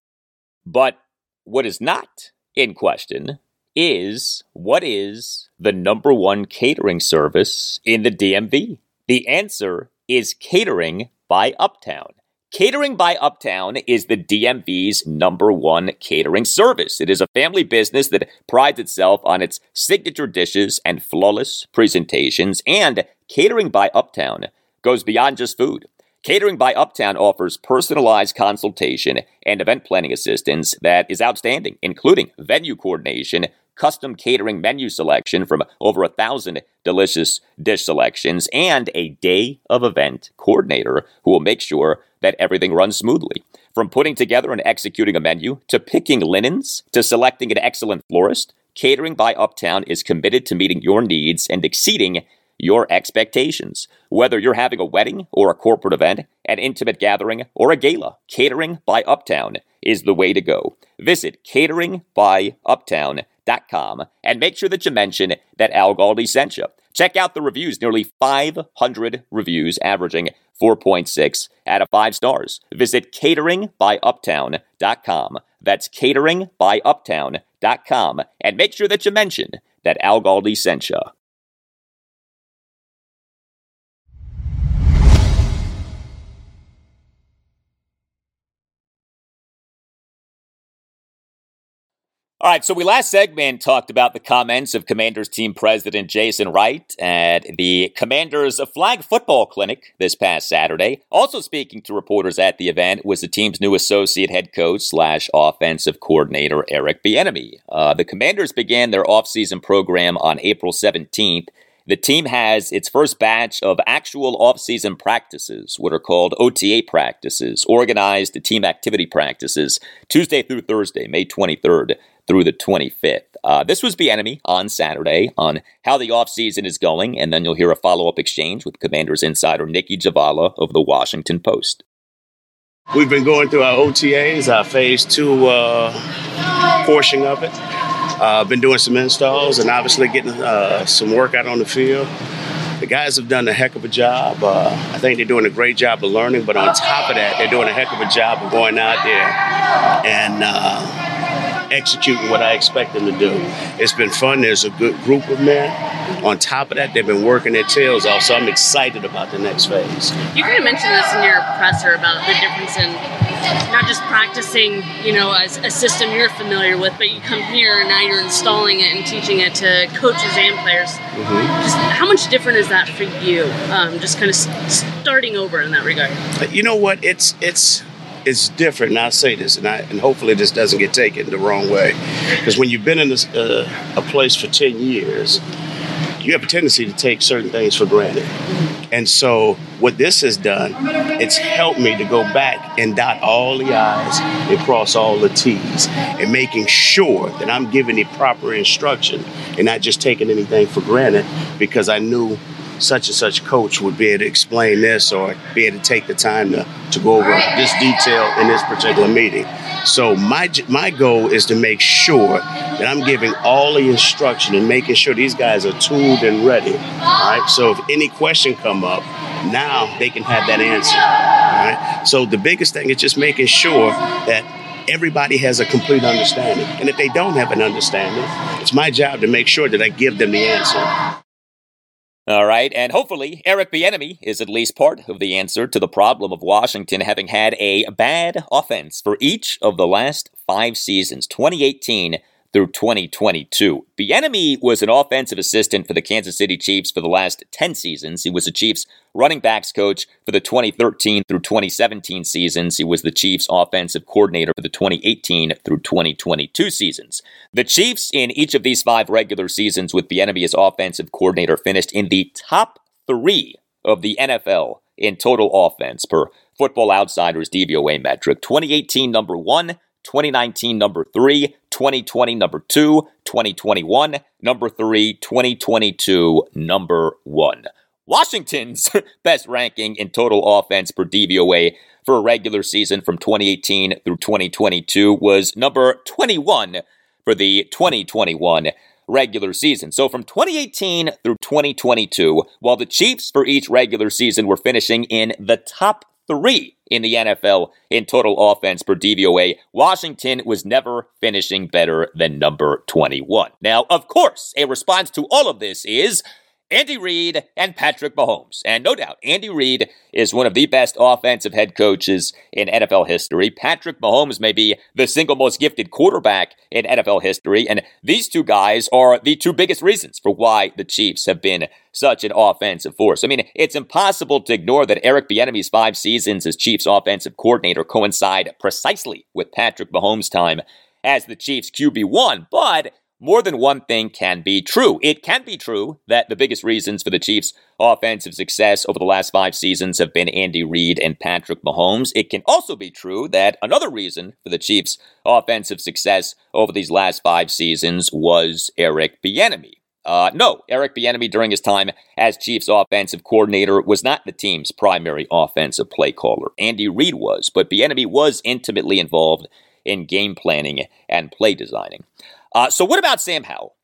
But what is not in question is what is the number one catering service in the DMV? The answer is catering by Uptown. Catering by Uptown is the DMV's number one catering service. It is a family business that prides itself on its signature dishes and flawless presentations, and Catering by Uptown goes beyond just food. Catering by Uptown offers personalized consultation and event planning assistance that is outstanding, including venue coordination, custom catering menu selection from over a thousand delicious dish selections, and a day of event coordinator who will make sure that everything runs smoothly. From putting together and executing a menu, to picking linens, to selecting an excellent florist, Catering by Uptown is committed to meeting your needs and exceeding your expectations. Whether you're having a wedding or a corporate event, an intimate gathering, or a gala, Catering by Uptown is the way to go. Visit cateringbyuptown.com and make sure that you mention that Al Galdi sent you. Check out the reviews, nearly 500 reviews, averaging 4.6 out of 5 stars. Visit cateringbyuptown.com. That's cateringbyuptown.com and make sure that you mention that Al Galdi sent you. All right, so we last segment talked about the comments of Commanders team president Jason Wright at the Commanders Flag Football Clinic this past Saturday. Also speaking to reporters at the event was the team's new associate head coach slash offensive coordinator Eric Bieniemy. Uh, the Commanders began their offseason program on April 17th. The team has its first batch of actual offseason practices, what are called OTA practices, organized team activity practices, Tuesday through Thursday, May 23rd through the 25th. Uh, this was Bieniemy on Saturday on how the offseason is going, and then you'll hear a follow up exchange with Commanders insider Nicki Jhabvala of the Washington Post. We've been going through our OTAs, our phase two uh, portion of it. Uh, been doing some installs and obviously getting uh, some work out on the field. The guys have done a heck of a job. Uh, I think they're doing a great job of learning, but on top of that, they're doing a heck of a job of going out there and uh, executing what I expect them to do. It's been fun. There's a good group of men. On top of that, they've been working their tails off, so I'm excited about the next phase. You kind of mentioned this in your presser about the difference in not just practicing, you know, as a system you're familiar with, but you come here and now you're installing it and teaching it to coaches and players. Mm-hmm. Just how much different is that for you? Um, just kind of starting over in that regard. You know what? It's it's it's different, and I say this, and I and hopefully this doesn't get taken the wrong way, because when you've been in this, uh, a place for ten years, you have a tendency to take certain things for granted. And so, what this has done, it's helped me to go back and dot all the I's and cross all the T's, and making sure that I'm giving the proper instruction and not just taking anything for granted because I knew such and such coach would be able to explain this or be able to take the time to, to go over this detail in this particular meeting. So my my goal is to make sure that I'm giving all the instruction and making sure these guys are tooled and ready. All right. So if any question come up, now they can have that answer. All right. So the biggest thing is just making sure that everybody has a complete understanding. And if they don't have an understanding, it's my job to make sure that I give them the answer. All right, and hopefully Eric Bieniemy is at least part of the answer to the problem of Washington having had a bad offense for each of the last five seasons. 2018 through 2022. Bieniemy was an offensive assistant for the Kansas City Chiefs for the last 10 seasons. He was the Chiefs running backs coach for the 2013 through 2017 seasons. He was the Chiefs offensive coordinator for the 2018 through 2022 seasons. The Chiefs in each of these five regular seasons with Bieniemy as offensive coordinator finished in the top 3 of the NFL in total offense per Football Outsiders DVOA metric. 2018 number 1, 2019 number 3, 2020 number 2, 2021 number 3, 2022 number 1. Washington's *laughs* best ranking in total offense per DVOA for a regular season from 2018 through 2022 was number 21 for the 2021 regular season. So from 2018 through 2022, while the Chiefs for each regular season were finishing in the top three in the NFL in total offense per DVOA. Washington was never finishing better than number 21. Now, of course, a response to all of this is Andy Reid and Patrick Mahomes. And no doubt, Andy Reid is one of the best offensive head coaches in NFL history. Patrick Mahomes may be the single most gifted quarterback in NFL history. And these two guys are the two biggest reasons for why the Chiefs have been such an offensive force. I mean, it's impossible to ignore that Eric Bieniemy's five seasons as Chiefs offensive coordinator coincide precisely with Patrick Mahomes' time as the Chiefs QB1, but more than one thing can be true. It can be true that the biggest reasons for the Chiefs' offensive success over the last five seasons have been Andy Reid and Patrick Mahomes. It can also be true that another reason for the Chiefs' offensive success over these last five seasons was Eric Bieniemy. Uh, no, Eric Bieniemy during his time as Chiefs offensive coordinator was not the team's primary offensive play caller. Andy Reid was, but Bieniemy was intimately involved in game planning and play designing. Uh, so what about Sam Howell?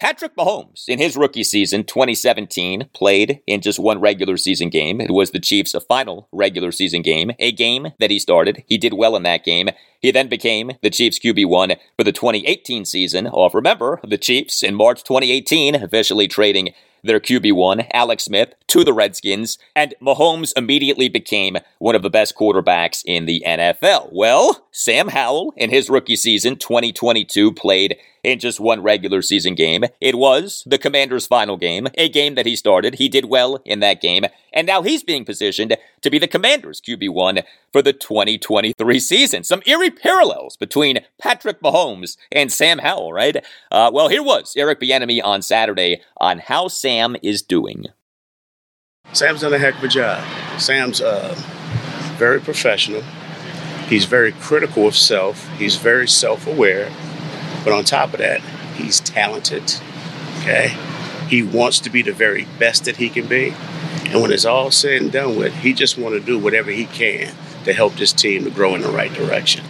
Patrick Mahomes, in his rookie season 2017, played in just one regular season game. It was the Chiefs' final regular season game, a game that he started. He did well in that game. He then became the Chiefs QB1 for the 2018 season. Off, remember, the Chiefs in March 2018 officially trading their QB1, Alex Smith, to the Redskins, and Mahomes immediately became one of the best quarterbacks in the NFL. Well, Sam Howell, in his rookie season 2022, played in just one regular season game. It was the Commanders' final game, a game that he started. He did well in that game, and now he's being positioned to be the Commanders' QB1 for the 2023 season. Some eerie parallels between Patrick Mahomes and Sam Howell, right? Uh, well, here was Eric Bieniemy on Saturday on how Sam is doing. Sam's done a heck of a job. Sam's uh, very professional. He's very critical of self. He's very self-aware. But on top of that, he's talented. Okay? He wants to be the very best that he can be. And when it's all said and done with, he just want to do whatever he can to help this team to grow in the right direction.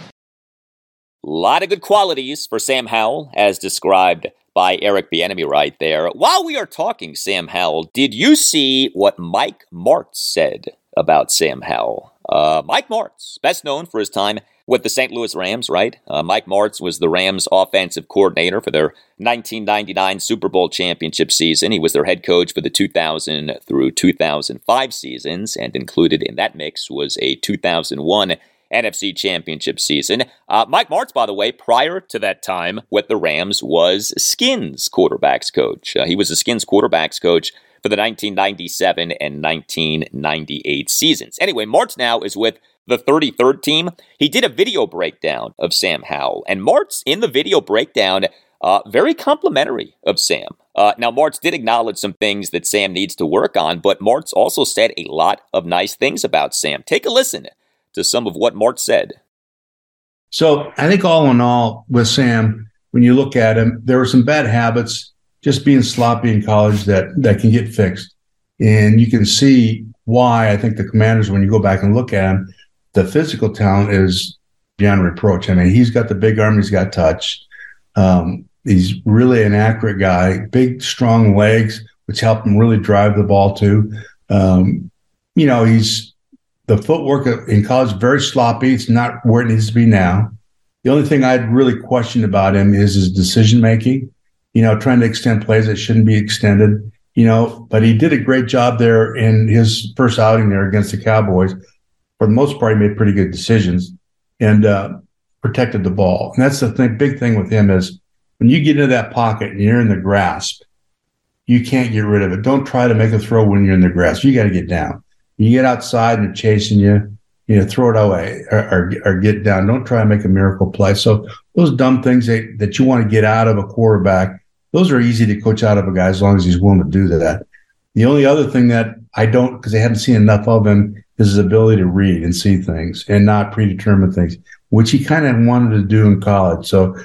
A lot of good qualities for Sam Howell, as described by Eric Bieniemy right there. While we are talking Sam Howell, did you see what Mike Martz said about Sam Howell? Uh, Mike Martz, best known for his time with the St. Louis Rams, right? Uh, Mike Martz was the Rams offensive coordinator for their 1999 Super Bowl championship season. He was their head coach for the 2000 through 2005 seasons, and included in that mix was a 2001 NFC Championship season. Uh, Mike Martz, by the way, prior to that time with the Rams, was Skins quarterbacks coach. Uh, he was the Skins quarterbacks coach for the 1997 and 1998 seasons. Anyway, Martz now is with the 33rd team, he did a video breakdown of Sam Howell. And Martz, in the video breakdown, uh, very complimentary of Sam. Uh, now, Martz did acknowledge some things that Sam needs to work on, but Martz also said a lot of nice things about Sam. Take a listen to some of what Martz said. So, I think all in all, with Sam, when you look at him, there were some bad habits, just being sloppy in college that that can get fixed, and you can see why. I think the Commanders, when you go back and look at him, the physical talent is beyond reproach. I mean, he's got the big arm, he's got touch. Um, he's really an accurate guy, big, strong legs, which help him really drive the ball too. Um, you know, he's the footwork in college very sloppy. It's not where it needs to be now. The only thing I'd really question about him is his decision making. You know, trying to extend plays that shouldn't be extended. You know, but he did a great job there in his first outing there against the Cowboys for the most part, he made pretty good decisions and uh, protected the ball. And that's the thing, big thing with him is when you get into that pocket and you're in the grasp, you can't get rid of it. Don't try to make a throw when you're in the grasp. You got to get down. You get outside and they're chasing you, you know, throw it away or, or, or, get down. Don't try to make a miracle play. So those dumb things that, that you want to get out of a quarterback, those are easy to coach out of a guy as long as he's willing to do that. The only other thing that I don't, because I haven't seen enough of him, his ability to read and see things and not predetermine things, which he kind of wanted to do in college. So,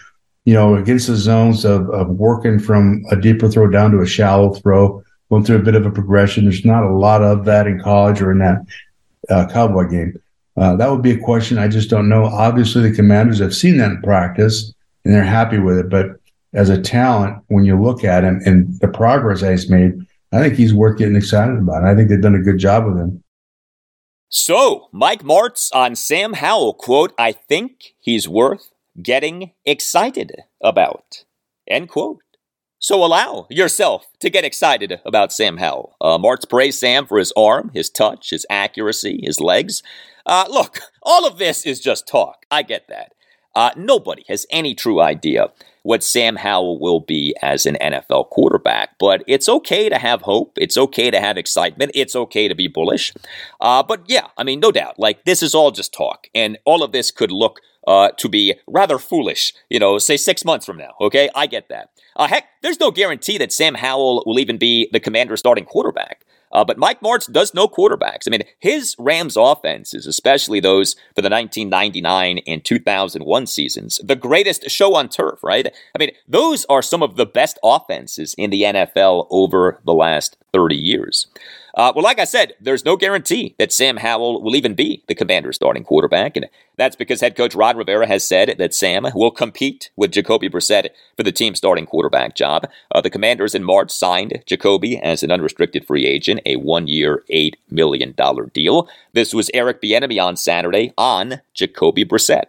you know, against the zones of, of working from a deeper throw down to a shallow throw, going through a bit of a progression. There's not a lot of that in college or in that uh, Cowboy game. Uh, that would be a question I just don't know. Obviously, the commanders have seen that in practice and they're happy with it. But as a talent, when you look at him and the progress that he's made, I think he's worth getting excited about. I think they've done a good job with him. So, Mike Martz on Sam Howell, quote, I think he's worth getting excited about, end quote. So allow yourself to get excited about Sam Howell. Uh, Martz praised Sam for his arm, his touch, his accuracy, his legs. Uh, look, all of this is just talk. I get that. Uh, nobody has any true idea what Sam Howell will be as an NFL quarterback. But it's okay to have hope. It's okay to have excitement. It's okay to be bullish. Uh, but yeah, I mean, no doubt. Like, this is all just talk. And all of this could look uh, to be rather foolish, you know, say six months from now. Okay, I get that. Uh, heck, there's no guarantee that Sam Howell will even be the commander starting quarterback. Uh, but Mike Martz does know quarterbacks. I mean, his Rams offenses, especially those for the 1999 and 2001 seasons, the greatest show on turf, right? I mean, those are some of the best offenses in the NFL over the last 30 years. Uh, well, like I said, there's no guarantee that Sam Howell will even be the commander's starting quarterback, and that's because head coach Ron Rivera has said that Sam will compete with Jacoby Brissett for the team's starting quarterback job. Uh, the commanders in March signed Jacoby as an unrestricted free agent, a one-year, $8 million deal. This was Eric Bieniemy on Saturday on Jacoby Brissett.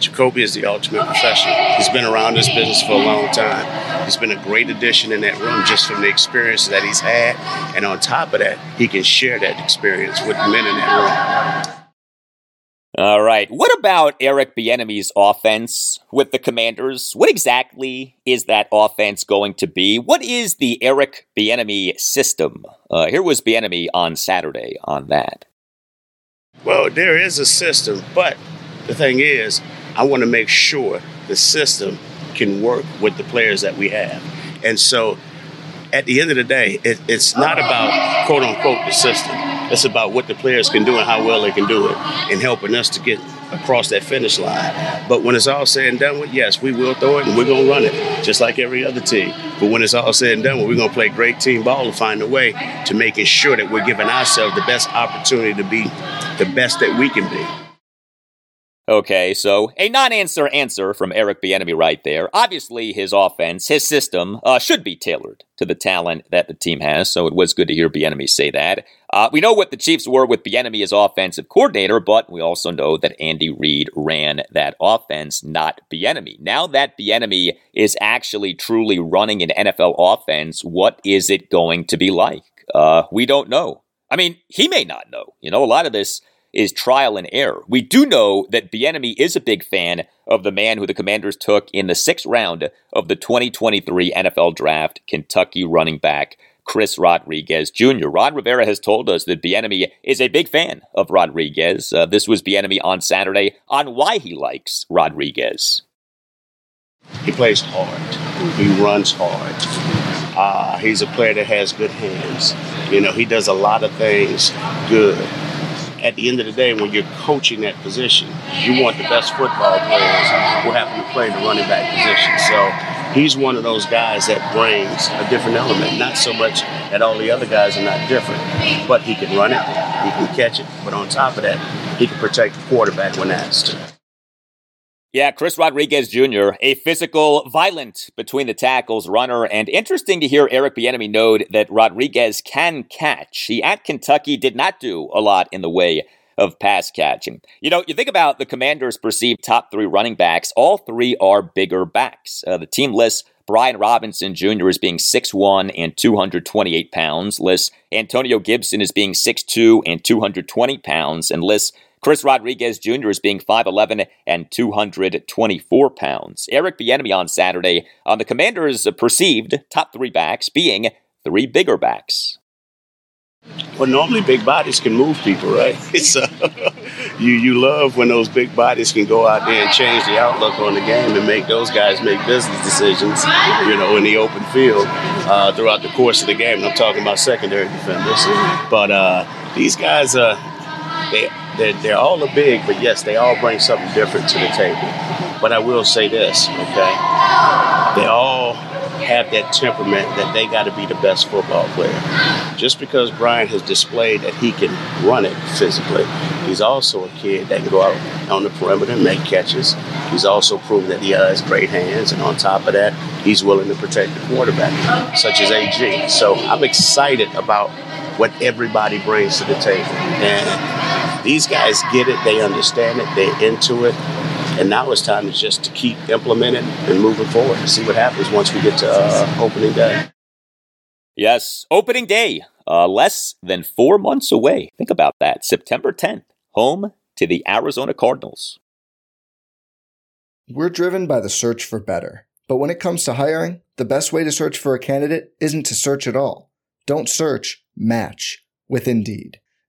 Jacoby is the ultimate professional. He's been around this business for a long time. He's been a great addition in that room just from the experience that he's had. And on top of that, he can share that experience with men in that room. All right. What about Eric Bieniemy's offense with the Commanders? What exactly is that offense going to be? What is the Eric Bieniemy system? Uh, here was Bieniemy on Saturday on that. Well, there is a system, but the thing is, I want to make sure the system can work with the players that we have. And so at the end of the day, it, it's not about quote unquote the system. It's about what the players can do and how well they can do it and helping us to get across that finish line. But when it's all said and done with, yes, we will throw it and we're going to run it just like every other team. But when it's all said and done with, we're going to play great team ball and find a way to making sure that we're giving ourselves the best opportunity to be the best that we can be. Okay, so a non-answer answer from Eric Bieniemy right there. Obviously, his offense, his system, uh, should be tailored to the talent that the team has. So it was good to hear Bieniemy say that. Uh, we know what the Chiefs were with Bieniemy as offensive coordinator, but we also know that Andy Reid ran that offense, not Bieniemy. Now that Bieniemy is actually truly running an NFL offense, what is it going to be like? Uh, we don't know. I mean, he may not know. You know, a lot of this is trial and error. We do know that Bieniemy is a big fan of the man who the Commanders took in the sixth round of the 2023 NFL Draft, Kentucky running back Chris Rodriguez Jr. Ron Rivera has told us that Bieniemy is a big fan of Rodriguez. Uh, this was Bieniemy on Saturday on why he likes Rodriguez. He plays hard. He runs hard. Uh, he's a player that has good hands. You know, he does a lot of things good at the end of the day, when you're coaching that position, you want the best football players who happen to play the running back position. So he's one of those guys that brings a different element. Not so much that all the other guys are not different, but he can run it, he can catch it, but on top of that, he can protect the quarterback when asked to. Yeah, Chris Rodriguez Jr., a physical, violent between the tackles runner, and interesting to hear Eric Bieniemy note that Rodriguez can catch. He at Kentucky did not do a lot in the way of pass catching. You know, you think about the Commanders' perceived top three running backs, all three are bigger backs. Uh, the team lists Brian Robinson Jr. as being 6'1 and 228 pounds, lists Antonio Gibson as being 6'2 and 220 pounds, and lists Chris Rodriguez Jr. is being 5'11 and 224 pounds. Eric Bieniemy on Saturday on the Commanders' perceived top three backs being three bigger backs. Well, normally big bodies can move people, right? *laughs* Uh, you you love when those big bodies can go out there and change the outlook on the game and make those guys make business decisions, you know, in the open field uh, throughout the course of the game. And I'm talking about secondary defenders, but uh, these guys, uh, they they're, they're all a big, but yes, they all bring something different to the table. But I will say this, okay? They all have that temperament that they got to be the best football player. Just because Brian has displayed that he can run it physically, he's also a kid that can go out on the perimeter and make catches. He's also proven that he has great hands, and on top of that, he's willing to protect the quarterback, such as AG. So I'm excited about what everybody brings to the table. And these guys get it, they understand it, they're into it. And now it's time to just to keep implementing and moving forward and see what happens once we get to uh, opening day. Yes, opening day, uh, less than four months away. Think about that. September 10th, home to the Arizona Cardinals. We're driven by the search for better. But when it comes to hiring, the best way to search for a candidate isn't to search at all. Don't search, match with Indeed.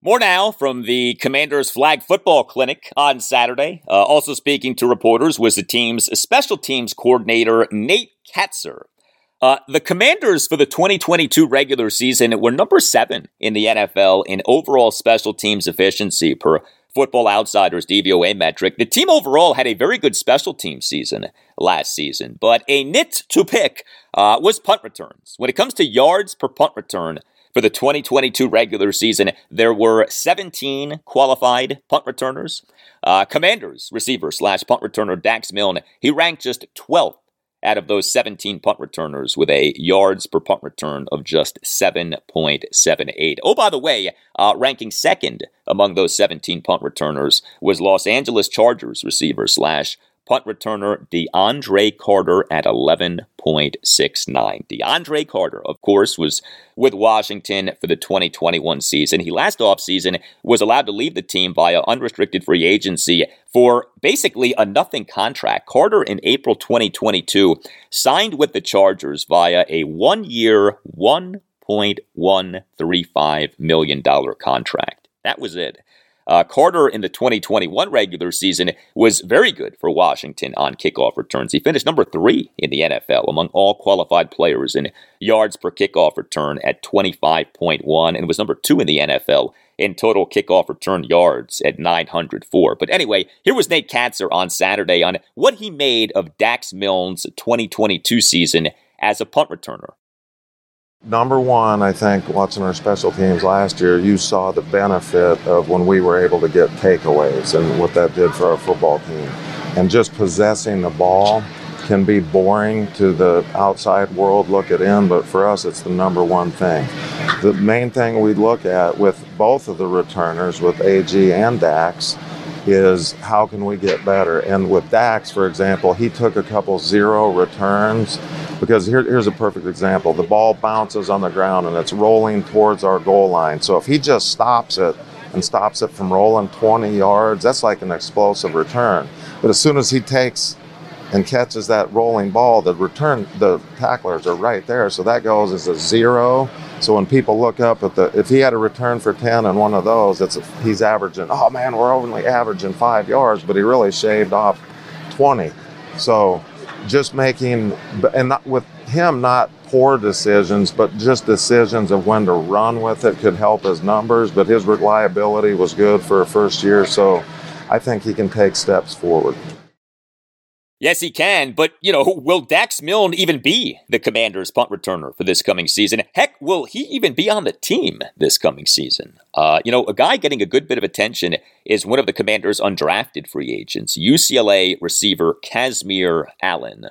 More now from the Commanders Flag Football Clinic on Saturday. Uh, also speaking to reporters was the team's special teams coordinator, Nate Kaczor. Uh, the Commanders for the 2022 regular season were number seven in the NFL in overall special teams efficiency per Football Outsiders DVOA metric. The team overall had a very good special team season last season, but a nit to pick uh, was punt returns. When it comes to yards per punt return, for the 2022 regular season, there were 17 qualified punt returners. Uh, commanders receiver slash punt returner Dax Milne, he ranked just 12th out of those 17 punt returners with a yards per punt return of just 7.78. Oh, by the way, uh, ranking second among those 17 punt returners was Los Angeles Chargers receiver slash punt returner DeAndre Carter at 11.69. DeAndre Carter, of course, was with Washington for the 2021 season. He last offseason was allowed to leave the team via unrestricted free agency for basically a nothing contract. Carter in April 2022 signed with the Chargers via a one year, $1.135 million contract. That was it. Uh, Carter in the 2021 regular season was very good for Washington on kickoff returns. He finished number three in the NFL among all qualified players in yards per kickoff return at 25.1 and was number two in the NFL in total kickoff return yards at 904. But anyway, here was Nate Kaczor on Saturday on what he made of Dax Milne's 2022 season as a punt returner. Number one, I think watching our special teams last year, you saw the benefit of when we were able to get takeaways and what that did for our football team. And just possessing the ball can be boring to the outside world look it in, but for us, it's the number one thing. The main thing we look at with both of the returners, with AG and Dax, is how can we get better? And with Dax, for example, he took a couple zero returns because here, here's a perfect example. The ball bounces on the ground and it's rolling towards our goal line. So if he just stops it and stops it from rolling 20 yards, that's like an explosive return. But as soon as he takes and catches that rolling ball, the return, the tacklers are right there. So that goes as a zero. So when people look up at the, if he had a return for 10 and one of those, it's he's averaging, oh man, we're only averaging five yards, but he really shaved off 20. So just making, and not with him, not poor decisions, but just decisions of when to run with it could help his numbers. But his reliability was good for a first year, so I think he can take steps forward. Yes, he can, but, you know, will Dax Milne even be the commander's punt returner for this coming season? Heck, will he even be on the team this coming season? Uh, you know, a guy getting a good bit of attention is one of the commander's undrafted free agents, UCLA receiver Kazmeir Allen.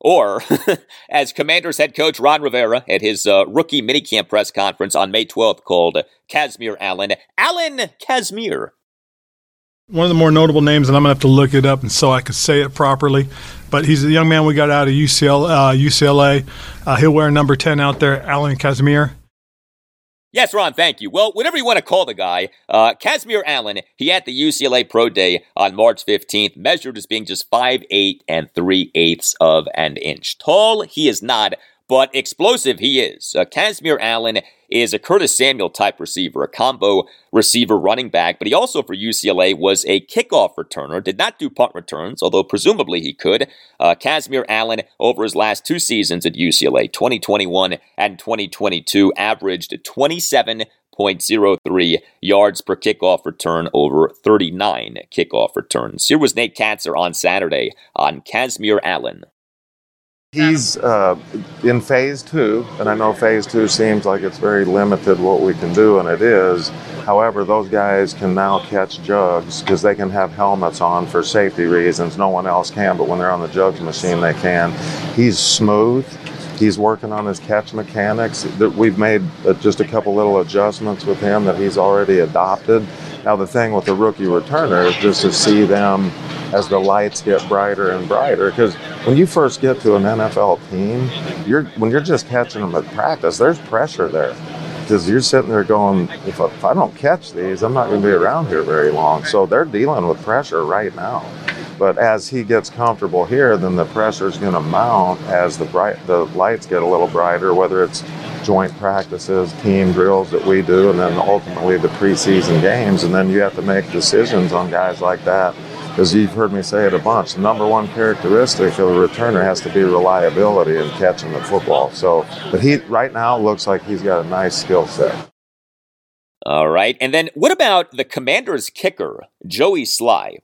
Or, *laughs* as Commanders head coach Ron Rivera at his uh, rookie minicamp press conference on May 12th called Kazmeir Allen, Allen Kazmeir one of the more notable names, and I'm going to have to look it up and so I can say it properly. But he's a young man we got out of UCL, uh, UCLA. Uh, he'll wear number 10 out there, Allen Kazmeir. Yes, Ron, thank you. Well, whatever you want to call the guy, uh, Kazmeir Allen, he at the UCLA Pro Day on March 15th, measured as being just 5'8 and 3 eighths of an inch tall. He is not but explosive he is. Uh, Kazmeir Allen is a Curtis Samuel type receiver, a combo receiver running back, but he also for UCLA was a kickoff returner, did not do punt returns, although presumably he could. Uh, Kazmeir Allen, over his last two seasons at UCLA, 2021 and 2022, averaged 27.03 yards per kickoff return over 39 kickoff returns. Here was Nate Kaczor on Saturday on Kazmeir Allen. He's uh, in phase two, and I know phase two seems like it's very limited what we can do, and it is. However, those guys can now catch jugs because they can have helmets on for safety reasons. No one else can, but when they're on the jugs machine, they can. He's smooth. He's working on his catch mechanics. We've made uh, just a couple little adjustments with him that he's already adopted. Now, the thing with the rookie returner is just to see them as the lights get brighter and brighter. Because when you first get to an NFL team, you're when you're just catching them at practice, there's pressure there. Because you're sitting there going, if if I don't catch these, I'm not going to be around here very long. So they're dealing with pressure right now. But as he gets comfortable here, then the pressure is going to mount as the bright the lights get a little brighter, whether it's joint practices, team drills that we do, and then ultimately the preseason games. And then you have to make decisions on guys like that as you've heard me say it a bunch, the number one characteristic of a returner has to be reliability in catching the football. So, but he right now looks like he's got a nice skill set. All right. And then what about the Commanders kicker, Joey Slye?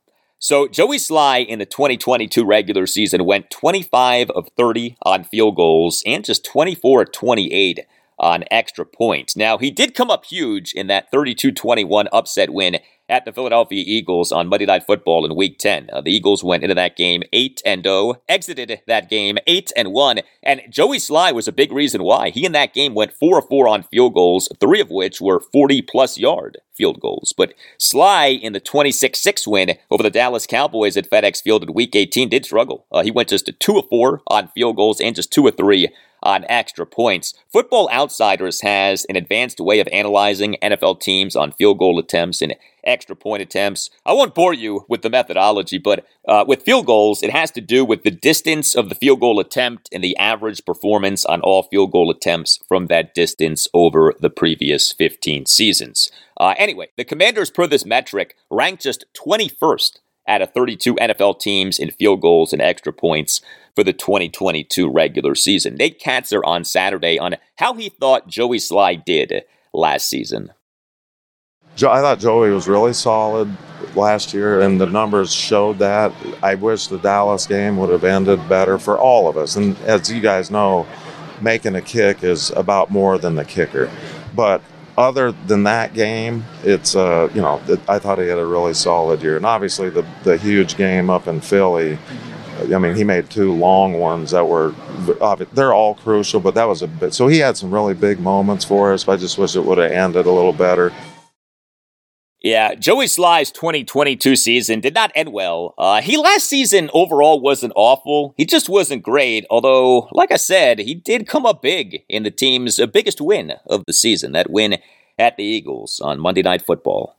So, Joey Slye in the 2022 regular season went 25 of 30 on field goals and just 24 of 28 on extra points. Now, he did come up huge in that 32 21 upset win at the Philadelphia Eagles on Monday Night Football in Week 10. Uh, the Eagles went into that game 8 and 0, exited that game 8 and 1, and Joey Slye was a big reason why. He in that game went 4 of 4 on field goals, 3 of which were 40 plus yard field goals. But Slye in the 26 6 win over the Dallas Cowboys at FedEx Field in Week 18 did struggle. Uh, he went just to 2 of 4 on field goals and just 2 of 3 on extra points. Football Outsiders has an advanced way of analyzing NFL teams on field goal attempts and extra point attempts. I won't bore you with the methodology, but uh, with field goals, it has to do with the distance of the field goal attempt and the average performance on all field goal attempts from that distance over the previous 15 seasons. Uh, anyway, the Commanders, per this metric, ranked just 21st out of 32 NFL teams in field goals and extra points for the 2022 regular season. Nate Kaczor on Saturday on how he thought Joey Slye did last season. I thought Joey was really solid last year, and the numbers showed that. I wish the Dallas game would have ended better for all of us. And as you guys know, making a kick is about more than the kicker. But other than that game, it's uh, you know I thought he had a really solid year, and obviously the the huge game up in Philly. I mean, he made two long ones that were they're all crucial, but that was a bit. So he had some really big moments for us. I just wish it would have ended a little better. Yeah, Joey Slye's 2022 season did not end well. Uh, he last season overall wasn't awful. He just wasn't great. Although, like I said, he did come up big in the team's biggest win of the season. That win at the Eagles on Monday Night Football.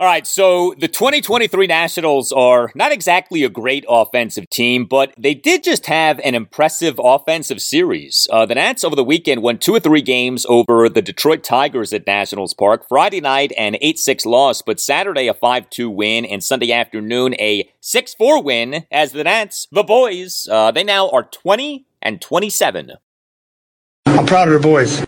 All right, so the 2023 Nationals are not exactly a great offensive team, but they did just have an impressive offensive series. Uh, the Nats over the weekend won two or three games over the Detroit Tigers at Nationals Park. Friday night, an 8 6 loss, but Saturday, a 5 2 win, and Sunday afternoon, a 6 4 win as the Nats, the boys, uh, they now are 20 and 27. I'm proud of the boys.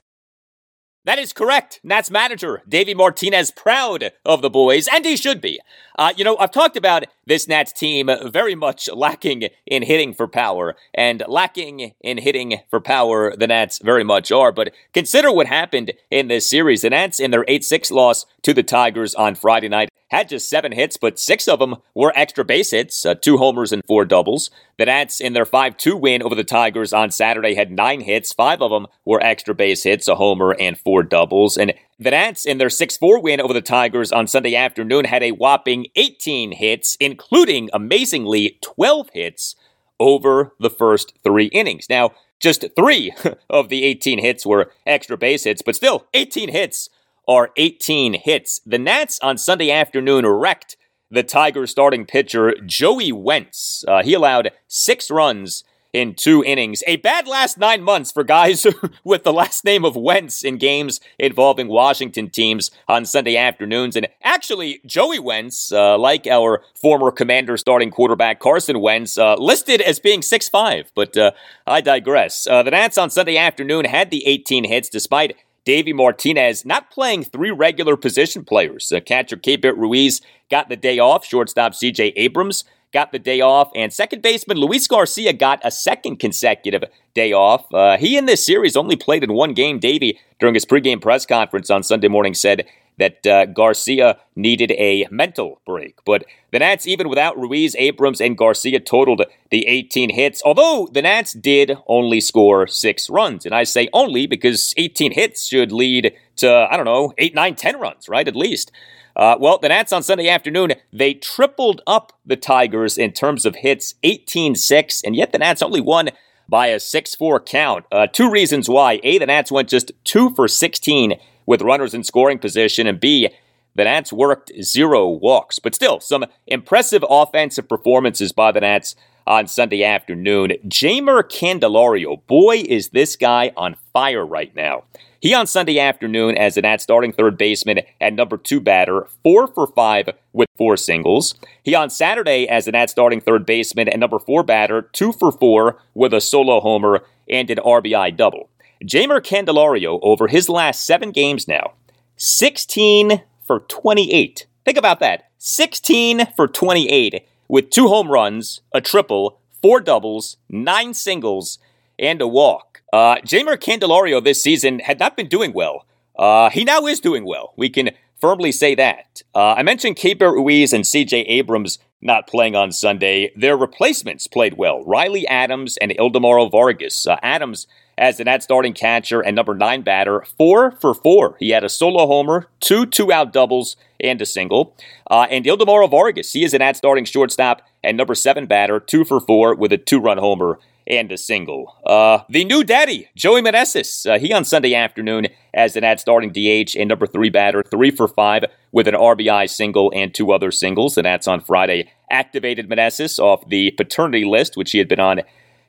That is correct. Nats manager Davey Martinez proud of the boys, and he should be. Uh, you know, I've talked about this Nats team very much lacking in hitting for power, and lacking in hitting for power, the Nats very much are. But consider what happened in this series. The Nats, in their 8 6 loss to the Tigers on Friday night, had just seven hits, but six of them were extra base hits, uh, two homers and four doubles. The Nats, in their 5 2 win over the Tigers on Saturday, had nine hits. Five of them were extra base hits, a homer, and four doubles. And the Nats, in their 6 4 win over the Tigers on Sunday afternoon, had a whopping 18 hits, including, amazingly, 12 hits over the first three innings. Now, just three *laughs* of the 18 hits were extra base hits, but still, 18 hits are 18 hits. The Nats on Sunday afternoon wrecked the Tigers starting pitcher Joey Wentz. Uh, he allowed six runs in two innings. A bad last nine months for guys *laughs* with the last name of Wentz in games involving Washington teams on Sunday afternoons. And actually, Joey Wentz, uh, like our former commander starting quarterback Carson Wentz, uh, listed as being 6'5. But uh, I digress. Uh, the Nats on Sunday afternoon had the 18 hits despite Davey Martinez not playing three regular position players. Uh, catcher Keibert Ruiz got the day off. Shortstop CJ Abrams got the day off. And second baseman Luis Garcia got a second consecutive day off. Uh, he in this series only played in one game. Davey, during his pregame press conference on Sunday morning, said that uh, Garcia needed a mental break. But the Nats, even without Ruiz, Abrams, and Garcia, totaled the 18 hits, although the Nats did only score six runs. And I say only because 18 hits should lead to, I don't know, 8, 9, 10 runs, right? At least. Uh, well, the Nats on Sunday afternoon, they tripled up the Tigers in terms of hits, 18 6, and yet the Nats only won by a 6 4 count. Uh, two reasons why. A, the Nats went just 2 for 16 with runners in scoring position, and B, the Nats worked zero walks. But still, some impressive offensive performances by the Nats on Sunday afternoon. Jeimer Candelario, boy, is this guy on fire right now. He on Sunday afternoon as an at starting third baseman and number two batter, four for five with four singles. He on Saturday as an at starting third baseman and number four batter, two for four with a solo homer and an RBI double. Jeimer Candelario, over his last seven games now, 16 for 28. Think about that. 16 for 28 with two home runs, a triple, four doubles, nine singles, and a walk. Uh, Jeimer Candelario this season had not been doing well. Uh, he now is doing well. We can firmly say that. Uh, I mentioned Keibert Ruiz and CJ Abrams not playing on Sunday. Their replacements played well Riley Adams and Ildemaro Vargas. Uh, Adams as the Nats starting catcher and number nine batter, four for four. He had a solo homer, two two out doubles, and a single. Uh, and Ildemaro Vargas, he is an Nats starting shortstop and number seven batter, two for four with a two run homer and a single. Uh, the new daddy, Joey Meneses, uh, he on Sunday afternoon as an Nats starting DH and number three batter, three for five with an RBI single and two other singles. The Nats on Friday activated Meneses off the paternity list, which he had been on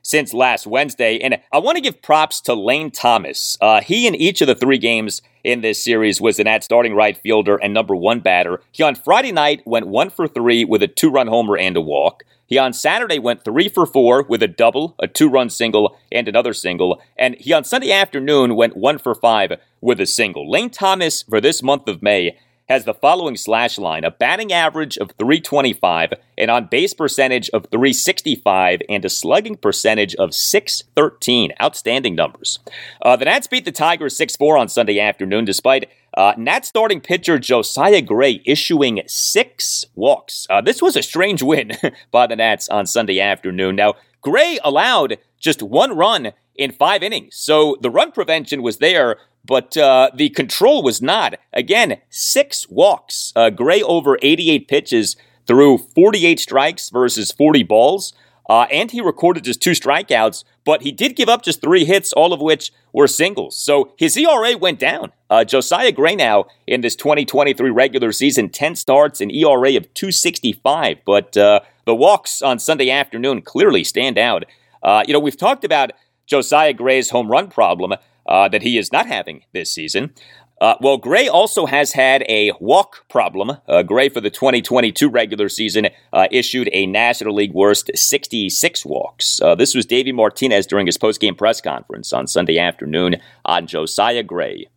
since last Wednesday. And I want to give props to Lane Thomas. Uh, he, in each of the three games in this series, was an at starting right fielder and number one batter. He on Friday night went one for three with a two run homer and a walk. He on Saturday went three for four with a double, a two run single, and another single. And he on Sunday afternoon went one for five with a single. Lane Thomas, for this month of May, has the following slash line a batting average of 325, an on base percentage of 365, and a slugging percentage of 613. Outstanding numbers. Uh, the Nats beat the Tigers 6 4 on Sunday afternoon, despite uh, Nats starting pitcher Josiah Gray issuing six walks. Uh, this was a strange win *laughs* by the Nats on Sunday afternoon. Now, Gray allowed just one run in five innings, so the run prevention was there, but uh, the control was not. Again, six walks. Uh, Gray over 88 pitches threw 48 strikes versus 40 balls. Uh, and he recorded just two strikeouts, but he did give up just three hits, all of which were singles. So his ERA went down. Uh, Josiah Gray now in this 2023 regular season, 10 starts, an ERA of 265. But uh, the walks on Sunday afternoon clearly stand out. Uh, you know, we've talked about Josiah Gray's home run problem uh, that he is not having this season. Uh, well, Gray also has had a walk problem. Uh, Gray, for the 2022 regular season, uh, issued a National League worst 66 walks. Uh, this was Davey Martinez during his postgame press conference on Sunday afternoon on Josiah Gray.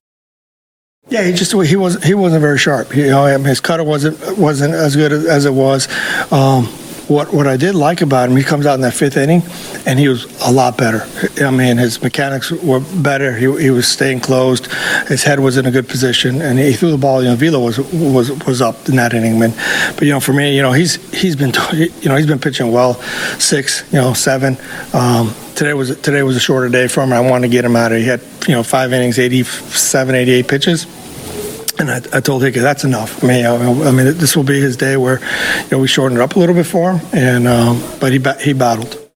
Yeah, he just he was he wasn't very sharp. You know, his cutter wasn't wasn't as good as it was. Um, what what I did like about him, he comes out in that fifth inning, and he was a lot better. I mean, his mechanics were better. He, he was staying closed. His head was in a good position, and he threw the ball. You know, Vila was was was up in that inning, man. But you know, for me, you know, he's he's been you know he's been pitching well, six, you know, seven. Um, today was today was a shorter day for him. I wanted to get him out of. He had you know five innings, 87, 88 pitches and I, I told Hickey, that's enough. I mean, I mean, this will be his day where, you know, we shortened it up a little bit for him, and um, but he he battled.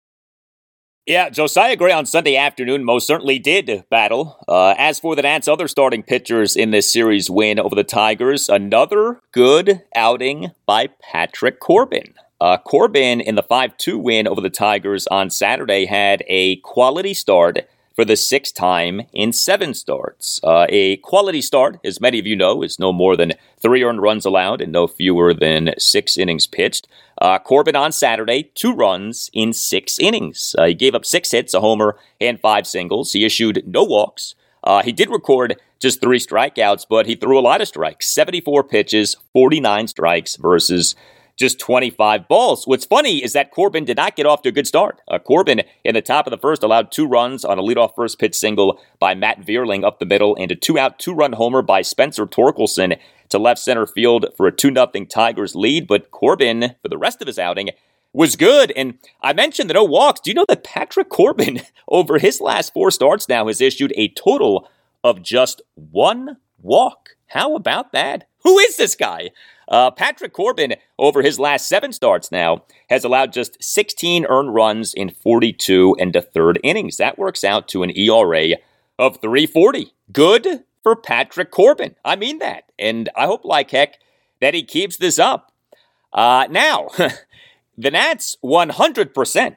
Yeah, Josiah Gray on Sunday afternoon most certainly did battle. Uh, as for the Nats' other starting pitchers in this series win over the Tigers, another good outing by Patrick Corbin. Uh, Corbin in the 5 2 win over the Tigers on Saturday had a quality start for the sixth time in seven starts. Uh, a quality start, as many of you know, is no more than three earned runs allowed and no fewer than six innings pitched. Uh, Corbin on Saturday, two runs in six innings. Uh, he gave up six hits, a homer, and five singles. He issued no walks. Uh, he did record just three strikeouts, but he threw a lot of strikes 74 pitches, 49 strikes versus just 25 balls. What's funny is that Corbin did not get off to a good start. Uh, Corbin, in the top of the first, allowed two runs on a leadoff first pitch single by Matt Vierling up the middle and a two out, two run homer by Spencer Torkelson to left center field for a 2 0 Tigers lead. But Corbin, for the rest of his outing, was good. And I mentioned the no walks. Do you know that Patrick Corbin, *laughs* over his last four starts now, has issued a total of just one walk? How about that? Who is this guy? Uh, Patrick Corbin, over his last seven starts now, has allowed just 16 earned runs in 42 and a third innings. That works out to an ERA of 340. Good for Patrick Corbin. I mean that. And I hope, like heck, that he keeps this up. Uh, now, *laughs* the Nats 100%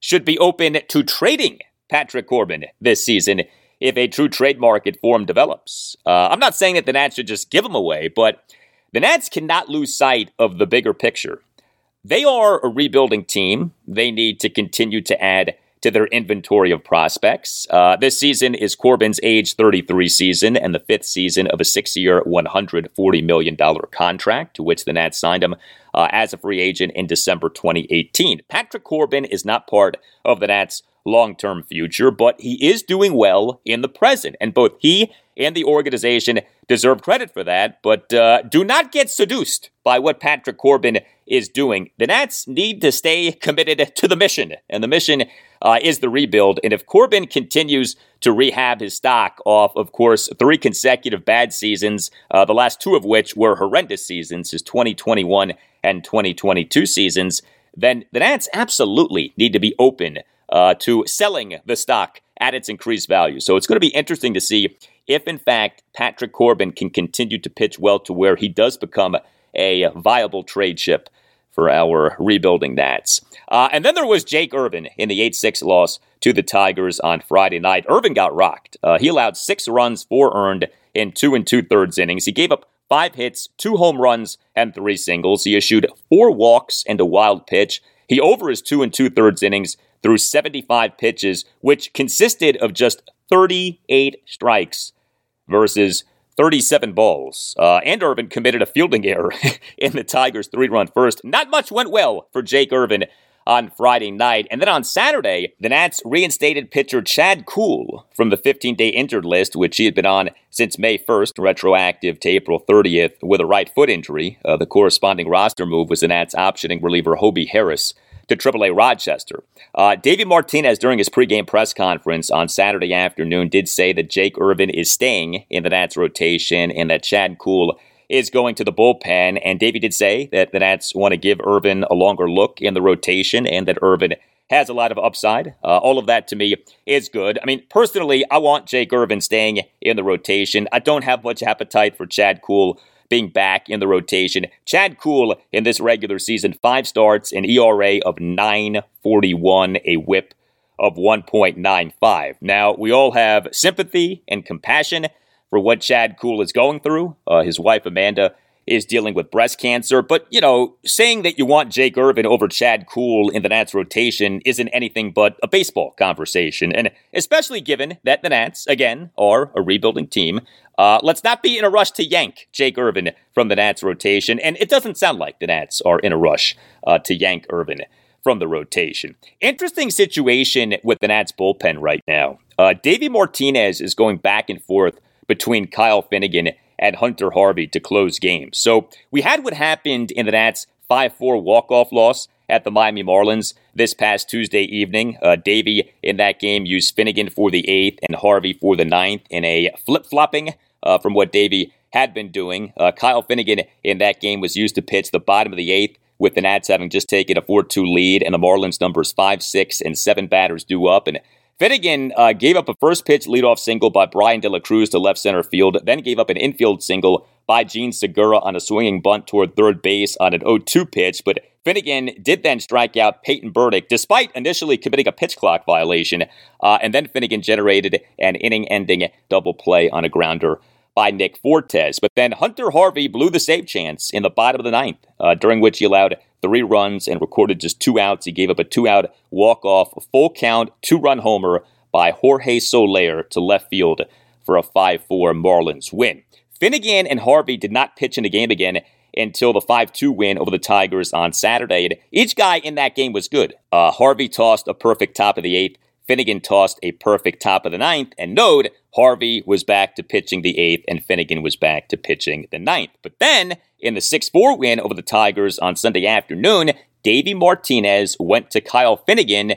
should be open to trading Patrick Corbin this season if a true trade market for him develops. Uh, I'm not saying that the Nats should just give him away, but the Nats cannot lose sight of the bigger picture. They are a rebuilding team. They need to continue to add to their inventory of prospects. Uh, this season is Corbin's age 33 season and the fifth season of a six year, $140 million contract to which the Nats signed him uh, as a free agent in December 2018. Patrick Corbin is not part of the Nats' long term future, but he is doing well in the present. And both he and the organization deserve credit for that, but uh, do not get seduced by what Patrick Corbin is doing. The Nats need to stay committed to the mission, and the mission uh, is the rebuild. And if Corbin continues to rehab his stock off, of course, three consecutive bad seasons, uh, the last two of which were horrendous seasons, his 2021 and 2022 seasons, then the Nats absolutely need to be open uh, to selling the stock at its increased value. So it's going to be interesting to see if, in fact, Patrick Corbin can continue to pitch well to where he does become a viable trade chip for our rebuilding Nats. Uh, and then there was Jake Irvin in the 8 6 loss to the Tigers on Friday night. Irvin got rocked. Uh, he allowed six runs, four earned in two and two thirds innings. He gave up five hits, two home runs, and three singles. He issued four walks and a wild pitch. He over his two and two thirds innings through 75 pitches, which consisted of just 38 strikes versus 37 balls. Uh, and Irvin committed a fielding error *laughs* in the Tigers' three run first. Not much went well for Jake Irvin on Friday night. And then on Saturday, the Nats reinstated pitcher Chad Kuhl from the 15 day injured list, which he had been on since May 1st, retroactive to April 30th, with a right foot injury. Uh, the corresponding roster move was the Nats optioning reliever Hobie Harris to AAA Rochester. Uh, Martinez, during his pregame press conference on Saturday afternoon, did say that Jake Irvin is staying in the Nats rotation and that Chad Kuhl is going to the bullpen. And Davey did say that the Nats want to give Irvin a longer look in the rotation and that Irvin has a lot of upside. Uh, all of that to me is good. I mean, personally, I want Jake Irvin staying in the rotation. I don't have much appetite for Chad Kuhl being back in the rotation. Chad Kuhl in this regular season, five starts, an ERA of 941, a whip of 1.95. Now, we all have sympathy and compassion for what Chad Kuhl is going through. Uh, his wife, Amanda, is dealing with breast cancer. But, you know, saying that you want Jake Irvin over Chad Kuhl in the Nats rotation isn't anything but a baseball conversation. And especially given that the Nats, again, are a rebuilding team, uh, let's not be in a rush to yank Jake Irvin from the Nats rotation. And it doesn't sound like the Nats are in a rush uh, to yank Irvin from the rotation. Interesting situation with the Nats bullpen right now. Uh, Davey Martinez is going back and forth between Kyle Finnegan and Hunter Harvey to close games. So we had what happened in the Nats 5 4 walk off loss at the Miami Marlins this past Tuesday evening. Uh, Davey in that game used Finnegan for the eighth and Harvey for the ninth in a flip flopping uh, from what Davey had been doing. Uh, Kyle Finnegan in that game was used to pitch the bottom of the eighth with the Nats having just taken a 4 2 lead, and the Marlins numbers 5, 6, and 7 batters due up. And Finnegan uh, gave up a first pitch leadoff single by Bryan De La Cruz to left center field, then gave up an infield single by Jean Segura on a swinging bunt toward third base on an 0 2 pitch. But Finnegan did then strike out Peyton Burdick, despite initially committing a pitch clock violation. Uh, and then Finnegan generated an inning ending double play on a grounder by Nick Fortes. But then Hunter Harvey blew the save chance in the bottom of the ninth, uh, during which he allowed three runs and recorded just two outs. He gave up a two out walk off, full count, two run homer by Jorge Soler to left field for a 5 4 Marlins win. Finnegan and Harvey did not pitch in the game again until the 5 2 win over the Tigers on Saturday. And each guy in that game was good. Uh, Harvey tossed a perfect top of the eighth. Finnegan tossed a perfect top of the ninth. And note, Harvey was back to pitching the eighth, and Finnegan was back to pitching the ninth. But then, in the 6 4 win over the Tigers on Sunday afternoon, Davey Martinez went to Kyle Finnegan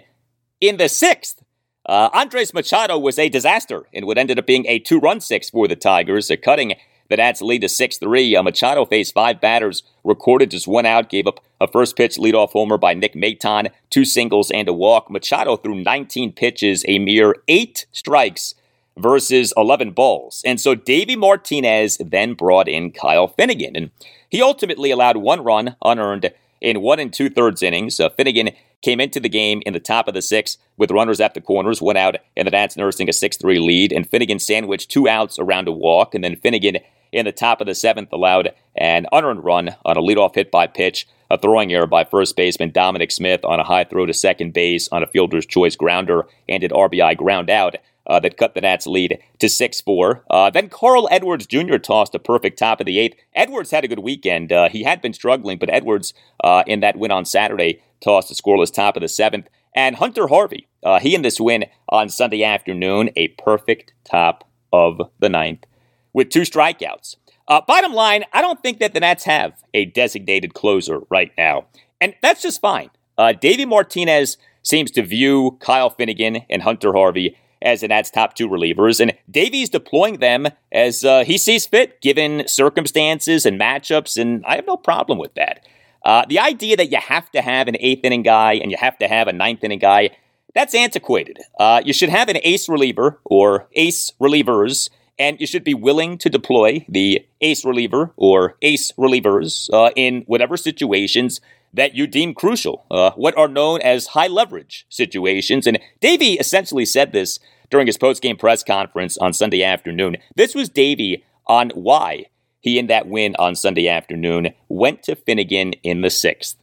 in the sixth. Uh, Andres Machado was a disaster in what ended up being a two run six for the Tigers, cutting the Nats lead to 6 3. Uh, Machado faced five batters, recorded just one out, gave up a first pitch leadoff homer by Nick Maton, two singles and a walk. Machado threw 19 pitches, a mere eight strikes versus 11 balls. And so Davey Martinez then brought in Kyle Finnegan, and he ultimately allowed one run unearned in one and two thirds innings. Uh, Finnegan came into the game in the top of the sixth with runners at the corners, one out, and the Nats nursing a 6 3 lead. And Finnegan sandwiched two outs around a walk, and then Finnegan in the top of the seventh allowed an unearned run on a leadoff hit by pitch, a throwing error by first baseman Dominic Smith on a high throw to second base on a fielder's choice grounder, and an RBI ground out. Uh, that cut the Nats' lead to 6 4. Uh, then Carl Edwards Jr. tossed a perfect top of the eighth. Edwards had a good weekend. Uh, he had been struggling, but Edwards, uh, in that win on Saturday, tossed a scoreless top of the seventh. And Hunter Harvey, uh, he in this win on Sunday afternoon, a perfect top of the ninth with two strikeouts. Uh, bottom line, I don't think that the Nats have a designated closer right now. And that's just fine. Uh, Davey Martinez seems to view Kyle Finnegan and Hunter Harvey as the Nats' top two relievers, and Davey's deploying them as uh, he sees fit, given circumstances and matchups, and I have no problem with that. Uh, the idea that you have to have an eighth inning guy and you have to have a ninth inning guy, that's antiquated. Uh, you should have an ace reliever or ace relievers and you should be willing to deploy the ace reliever or ace relievers uh, in whatever situations that you deem crucial, uh, what are known as high leverage situations. And Davey essentially said this during his post game press conference on Sunday afternoon. This was Davey on why he, in that win on Sunday afternoon, went to Finnegan in the sixth.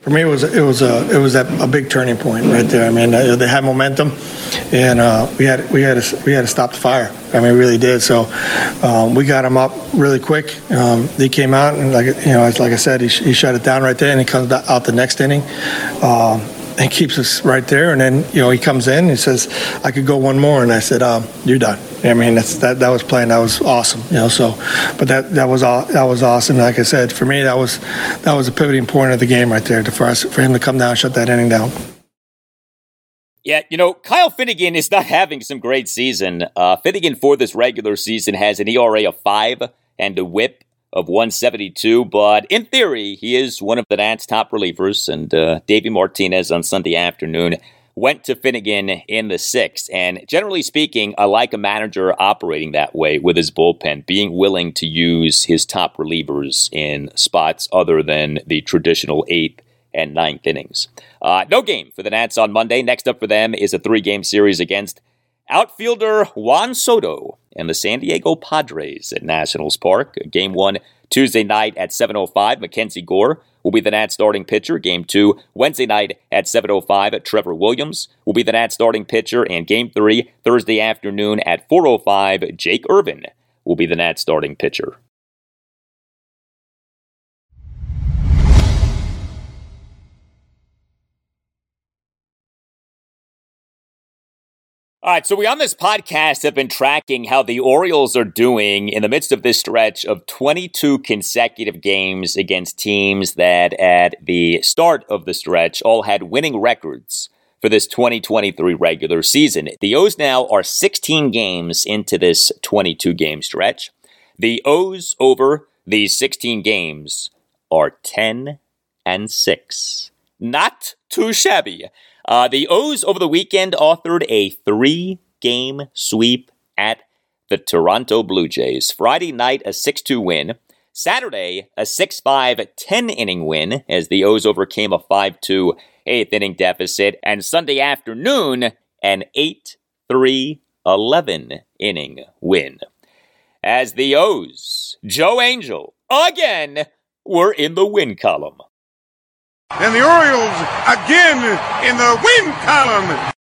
For me, it was it was a it was a, a big turning point right there. I mean, they had momentum, and uh, we had we had to we had to stop the fire. I mean, we really did. So um, we got him up really quick. Um, he came out and like you know, like I said, he, he shut it down right there, and he comes out the next inning. Um, and keeps us right there. And then you know he comes in and says, "I could go one more," and I said, um, "You're done." I mean, that's that that was playing. That was awesome. You know, so but that that was all that was awesome. Like I said, for me, that was that was a pivoting point of the game right there for us for him to come down, shut that inning down. Yeah, you know, Kyle Finnegan is not *laughs* having some great season. Uh, Finnegan for this regular season has an ERA of five and a WHIP of 172, but in theory, he is one of the Nats' top relievers. And uh, Davey Martinez on Sunday afternoon went to Finnegan in the sixth. And generally speaking, I like a manager operating that way with his bullpen, being willing to use his top relievers in spots other than the traditional eighth and ninth innings. Uh, no game for the Nats on Monday. Next up for them is a three game series against outfielder Juan Soto and the San Diego Padres at Nationals Park. Game one Tuesday night at 7.05, Mackenzie Gore will be the Nats starting pitcher. Game two, Wednesday night at 7.05, Trevor Williams will be the Nats starting pitcher. And game three, Thursday afternoon at 4.05, Jake Irvin will be the Nats starting pitcher. All right, so we on this podcast have been tracking how the Orioles are doing in the midst of this stretch of 22 consecutive games against teams that at the start of the stretch all had winning records for this 2023 regular season. The O's now are 16 games into this 22 game stretch. The O's over these 16 games are 10 and six. Not too shabby. Uh, the O's over the weekend authored a three game sweep at the Toronto Blue Jays. Friday night, a 6 2 win. Saturday, a 6 5 10 inning win as the O's overcame a 5 2 eighth inning deficit. And Sunday afternoon, an 8 3 11 inning win. As the O's, Joe Angel, again, were in the win column. And the Orioles again in the win column.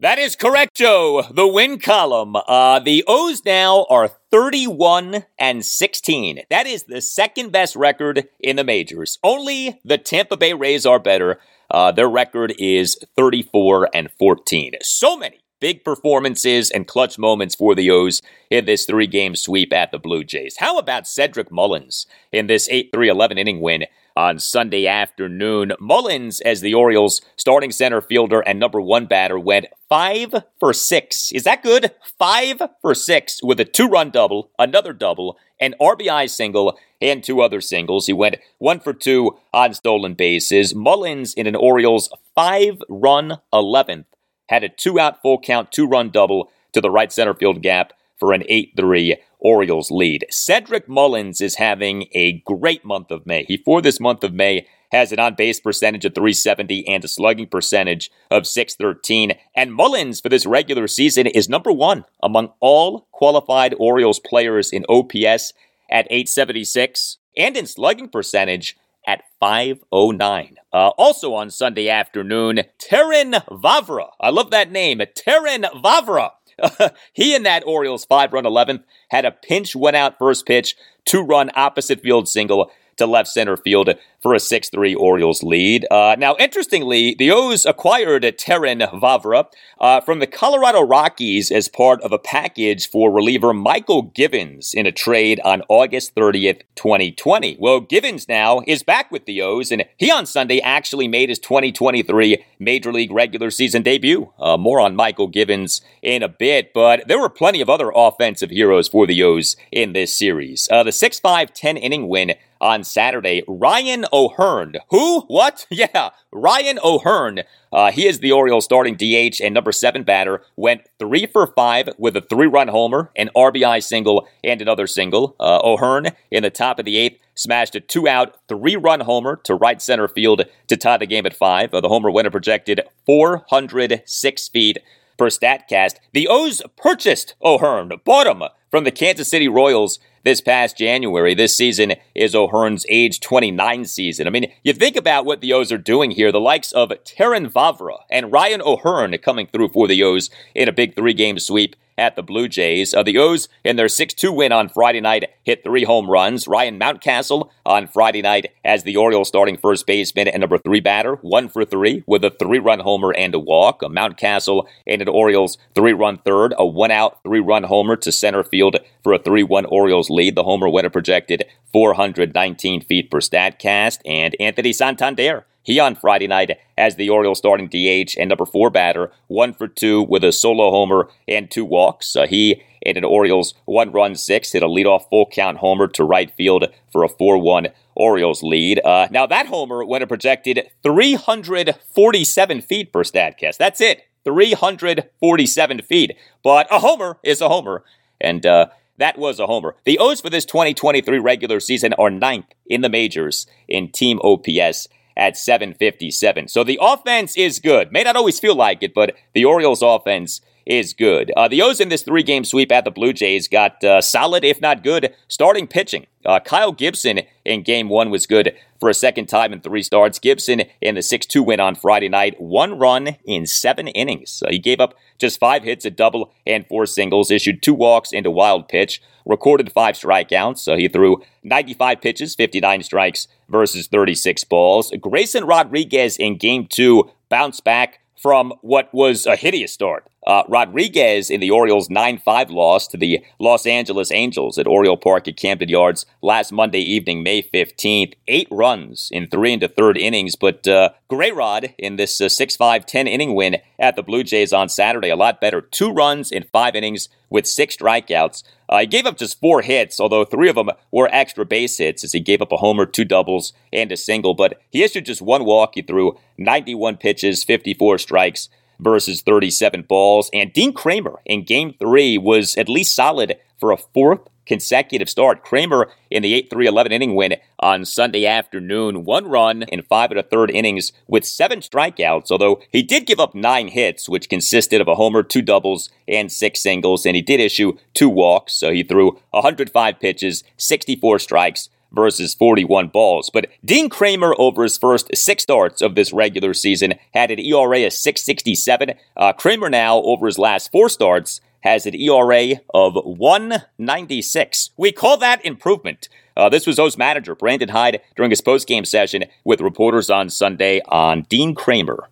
That is correct, Joe. The win column. Uh, the O's now are 31 and 16. That is the second best record in the majors. Only the Tampa Bay Rays are better. Uh, their record is 34 and 14. So many big performances and clutch moments for the O's in this three game sweep at the Blue Jays. How about Cedric Mullins in this 8 3 11 inning win? On Sunday afternoon. Mullins, as the Orioles starting center fielder and number one batter, went five for six. Is that good? Five for six with a two run double, another double, an RBI single, and two other singles. He went one for two on stolen bases. Mullins, in an Orioles five run 11th, had a two out full count, two run double to the right center field gap for an 8 3 Orioles lead. Cedric Mullins is having a great month of May. He, for this month of May, has an on base percentage of 370 and a slugging percentage of 613. And Mullins, for this regular season, is number one among all qualified Orioles players in OPS at 876 and in slugging percentage at 509. Uh, also on Sunday afternoon, Terrin Vavra. I love that name, Terrin Vavra *laughs* he and that Orioles five run 11th had a pinch, went out first pitch, two run opposite field single to left center field for a 6 3 Orioles lead. Uh, now, interestingly, the O's acquired Terrin Vavra uh, from the Colorado Rockies as part of a package for reliever Mychal Givens in a trade on August 30th, 2020. Well, Givens now is back with the O's, and he on Sunday actually made his 2023 Major League regular season debut. Uh, more on Mychal Givens in a bit, but there were plenty of other offensive heroes for the O's in this series. Uh, the 6 5 10 inning win on Saturday. Ryan O'Hearn. Who? What? *laughs* Yeah, Ryan O'Hearn. Uh, he is the Orioles starting DH and number seven batter. Went three for five with a three run homer, an RBI single, and another single. Uh, O'Hearn in the top of the eighth smashed a two out, three run homer to right center field to tie the game at five. Uh, the homer winner projected 406 feet per StatCast. The O's purchased O'Hearn, bought him from the Kansas City Royals this past January. This season is O'Hearn's age 29 season. I mean, you think about what the O's are doing here. The likes of Terrin Vavra and Ryan O'Hearn coming through for the O's in a big three game sweep at the Blue Jays. Uh, the O's, in their 6 2 win on Friday night, hit three home runs. Ryan Mountcastle on Friday night as the Orioles starting first baseman and number three batter, one for three with a three run homer and a walk. A Mountcastle an Orioles three run third, a one out three run homer to center field for a 3 1 Orioles lead. The homer winner projected 419 feet per StatCast. And Anthony Santander he on Friday night as the Orioles starting DH and number four batter, one for two with a solo homer and two walks. Uh, he and an Orioles one run six hit a leadoff full count homer to right field for a 4 1 Orioles lead. Uh, now, that homer went a projected 347 feet per StatCast. That's it. 347 feet. But a homer is a homer. And, uh, that was a homer. The O's for this 2023 regular season are ninth in the majors in team OPS at 757. So the offense is good. May not always feel like it, but the Orioles offense is good. Uh, the O's in this three game sweep at the Blue Jays got uh, solid, if not good, starting pitching. Uh, Kyle Gibson in game one was good for a second time in three starts. Gibson in the 6 2 win on Friday night, one run in seven innings. he gave up just five hits, a double, and four singles, issued two walks and a wild pitch, recorded five strikeouts. So he threw 95 pitches, 59 strikes versus 36 balls. Grayson Rodriguez in game two bounced back from what was a hideous start Uh, Rodriguez in the Orioles 9 5 loss to the Los Angeles Angels at Oriole Park at Camden Yards last Monday evening, May 15th. Eight runs in three and a third innings, but uh, Gray Rod in this uh, 6 5 10 inning win at the Blue Jays on Saturday, a lot better. Two runs in five innings with six strikeouts. Uh, he gave up just four hits, although three of them were extra base hits as he gave up a homer, two doubles, and a single. But he issued just one walk. He threw 91 pitches, 54 strikes versus 37 balls. And Dean Kremer in game three was at least solid for a fourth consecutive start. Kremer in the 8 3 11 inning win on Sunday afternoon. One run in five and a third innings with seven strikeouts, although he did give up nine hits, which consisted of a homer, two doubles, and six singles. And he did issue two walks, so he threw 105 pitches, 64 strikes versus 41 balls. But Dean Kremer, over his first six starts of this regular season, had an ERA of 667. Uh, Kremer now, over his last four starts, has an ERA of 196. We call that improvement. Uh, this was O's manager, Brandon Hyde, during his post-game session with reporters on Sunday on Dean Kremer.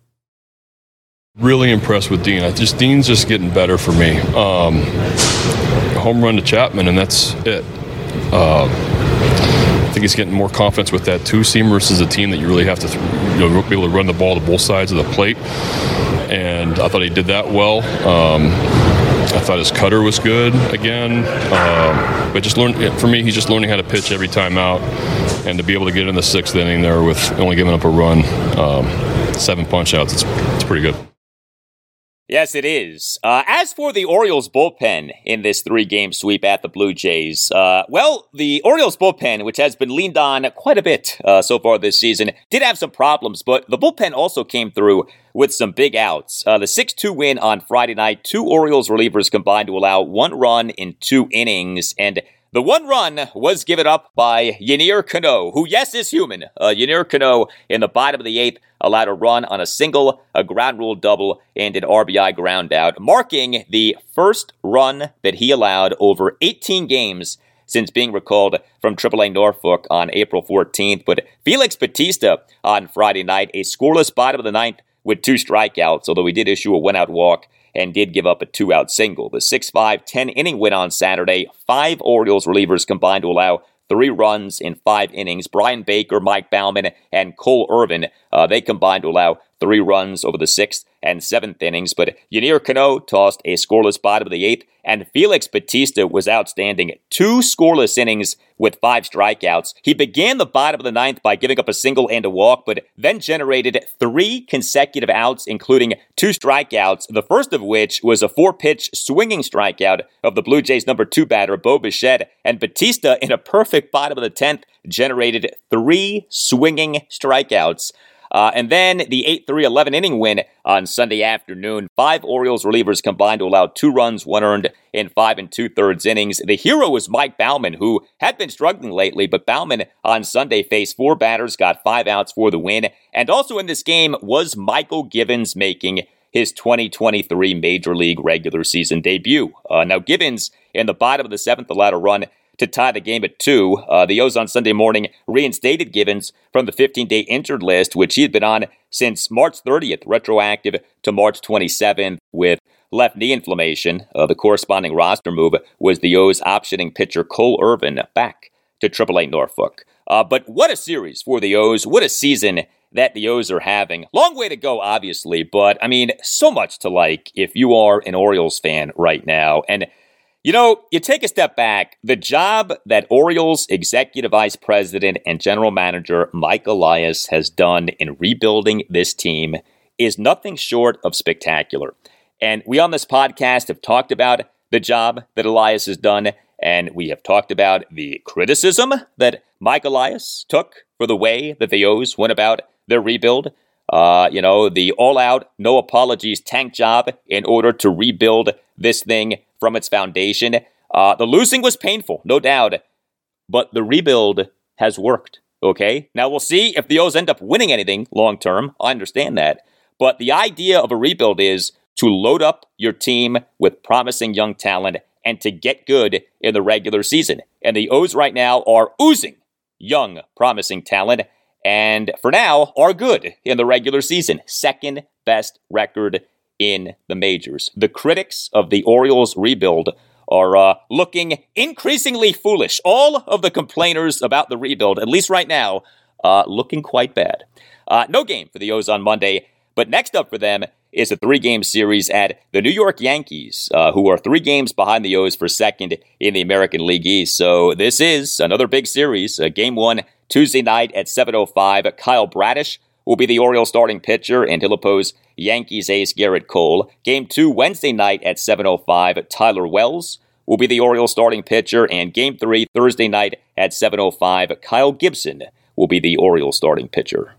Really impressed with Dean. I just Dean's just getting better for me. Um, home run to Chapman, and that's it. Uh, I think he's getting more confidence with that two seam versus a team that you really have to you know, be able to run the ball to both sides of the plate. And I thought he did that well. Um, I thought his cutter was good again, um, but just learn for me. He's just learning how to pitch every time out, and to be able to get in the sixth inning there with only giving up a run, um, seven punch outs, it's, it's pretty good. Yes, it is. Uh, as for the Orioles bullpen in this three game sweep at the Blue Jays, uh, well, the Orioles bullpen, which has been leaned on quite a bit uh, so far this season, did have some problems, but the bullpen also came through with some big outs. Uh, the 6 2 win on Friday night, two Orioles relievers combined to allow one run in two innings, and the one run was given up by Yennier Cano, who, yes, is human. Uh, Yennier Cano in the bottom of the eighth allowed a run on a single, a ground rule double, and an RBI ground out, marking the first run that he allowed over 18 games since being recalled from AAA Norfolk on April 14th. But Felix Bautista on Friday night, a scoreless bottom of the ninth with two strikeouts, although he did issue a one out walk and did give up a two out single. The 6 5 10 inning win on Saturday, five Orioles relievers combined to allow three runs in five innings. Bryan Baker, Mike Baumann, and Cole Irvin, uh, they combined to allow three runs over the sixth and seventh innings. But Yennier Cano tossed a scoreless bottom of the eighth, and Felix Bautista was outstanding. Two scoreless innings with five strikeouts. He began the bottom of the ninth by giving up a single and a walk, but then generated three consecutive outs, including two strikeouts, the first of which was a four pitch swinging strikeout of the Blue Jays' number two batter, Bo Bichette. And Bautista, in a perfect bottom of the 10th, generated three swinging strikeouts. Uh, and then the 8 3 11 inning win on Sunday afternoon. Five Orioles relievers combined to allow two runs, one earned in five and two thirds innings. The hero was Mike Baumann, who had been struggling lately, but Baumann on Sunday faced four batters, got five outs for the win. And also in this game was Mychal Givens making his 2023 Major League regular season debut. Uh, now, Givens in the bottom of the seventh allowed a run to tie the game at two. Uh, the O's on Sunday morning reinstated Givens from the 15 day injured list, which he had been on since March 30th, retroactive to March 27th, with left knee inflammation. Uh, the corresponding roster move was the O's optioning pitcher Cole Irvin back to AAA Norfolk. Uh, but what a series for the O's. What a season that the O's are having. Long way to go, obviously, but I mean, so much to like if you are an Orioles fan right now. And you know, you take a step back, the job that Orioles executive vice president and general manager Mike Elias has done in rebuilding this team is nothing short of spectacular. And we on this podcast have talked about the job that Elias has done, and we have talked about the criticism that Mike Elias took for the way that the O's went about their rebuild. Uh, you know, the all out, no apologies tank job in order to rebuild this thing from its foundation. Uh, the losing was painful, no doubt, but the rebuild has worked. Okay, now we'll see if the O's end up winning anything long term. I understand that, but the idea of a rebuild is to load up your team with promising young talent and to get good in the regular season. And the O's right now are oozing young, promising talent, and for now are good in the regular season. Second best record in the majors. The critics of the Orioles rebuild are uh, looking increasingly foolish. All of the complainers about the rebuild, at least right now, uh, looking quite bad. Uh, no game for the O's on Monday, but next up for them is a three game series at the New York Yankees, uh, who are three games behind the O's for second in the American League East. So this is another big series. Uh, game one, Tuesday night at 7.05. Kyle Bradish will be the Orioles starting pitcher, and he'll oppose Yankees ace Gerrit Cole. Game two, Wednesday night at 7.05. Tyler Wells will be the Orioles starting pitcher, and game three, Thursday night at 7.05. Kyle Gibson will be the Orioles starting pitcher.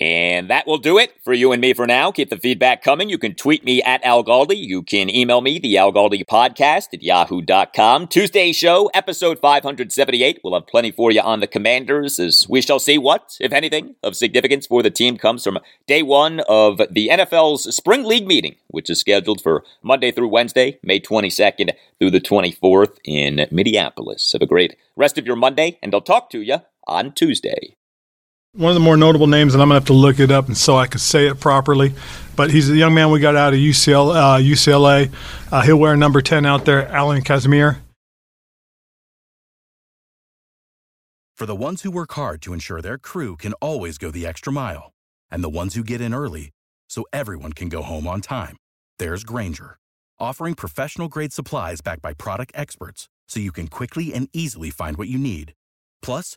And that will do it for you and me for now. Keep the feedback coming. You can tweet me at Al Galdi. You can email me, the Al Galdi podcast at yahoo.com. Tuesday show, episode 578. We'll have plenty for you on the commanders as we shall see what, if anything, of significance for the team comes from day one of the NFL's Spring League meeting, which is scheduled for Monday through Wednesday, May 22nd through the 24th in Minneapolis. Have a great rest of your Monday, and I'll talk to you on Tuesday. One of the more notable names, and I'm going to have to look it up and so I could say it properly. But he's a young man we got out of UCL, uh, UCLA. Uh, he'll wear number 10 out there, Alan Kazemier. For the ones who work hard to ensure their crew can always go the extra mile, and the ones who get in early so everyone can go home on time, there's Grainger, offering professional grade supplies backed by product experts so you can quickly and easily find what you need. Plus,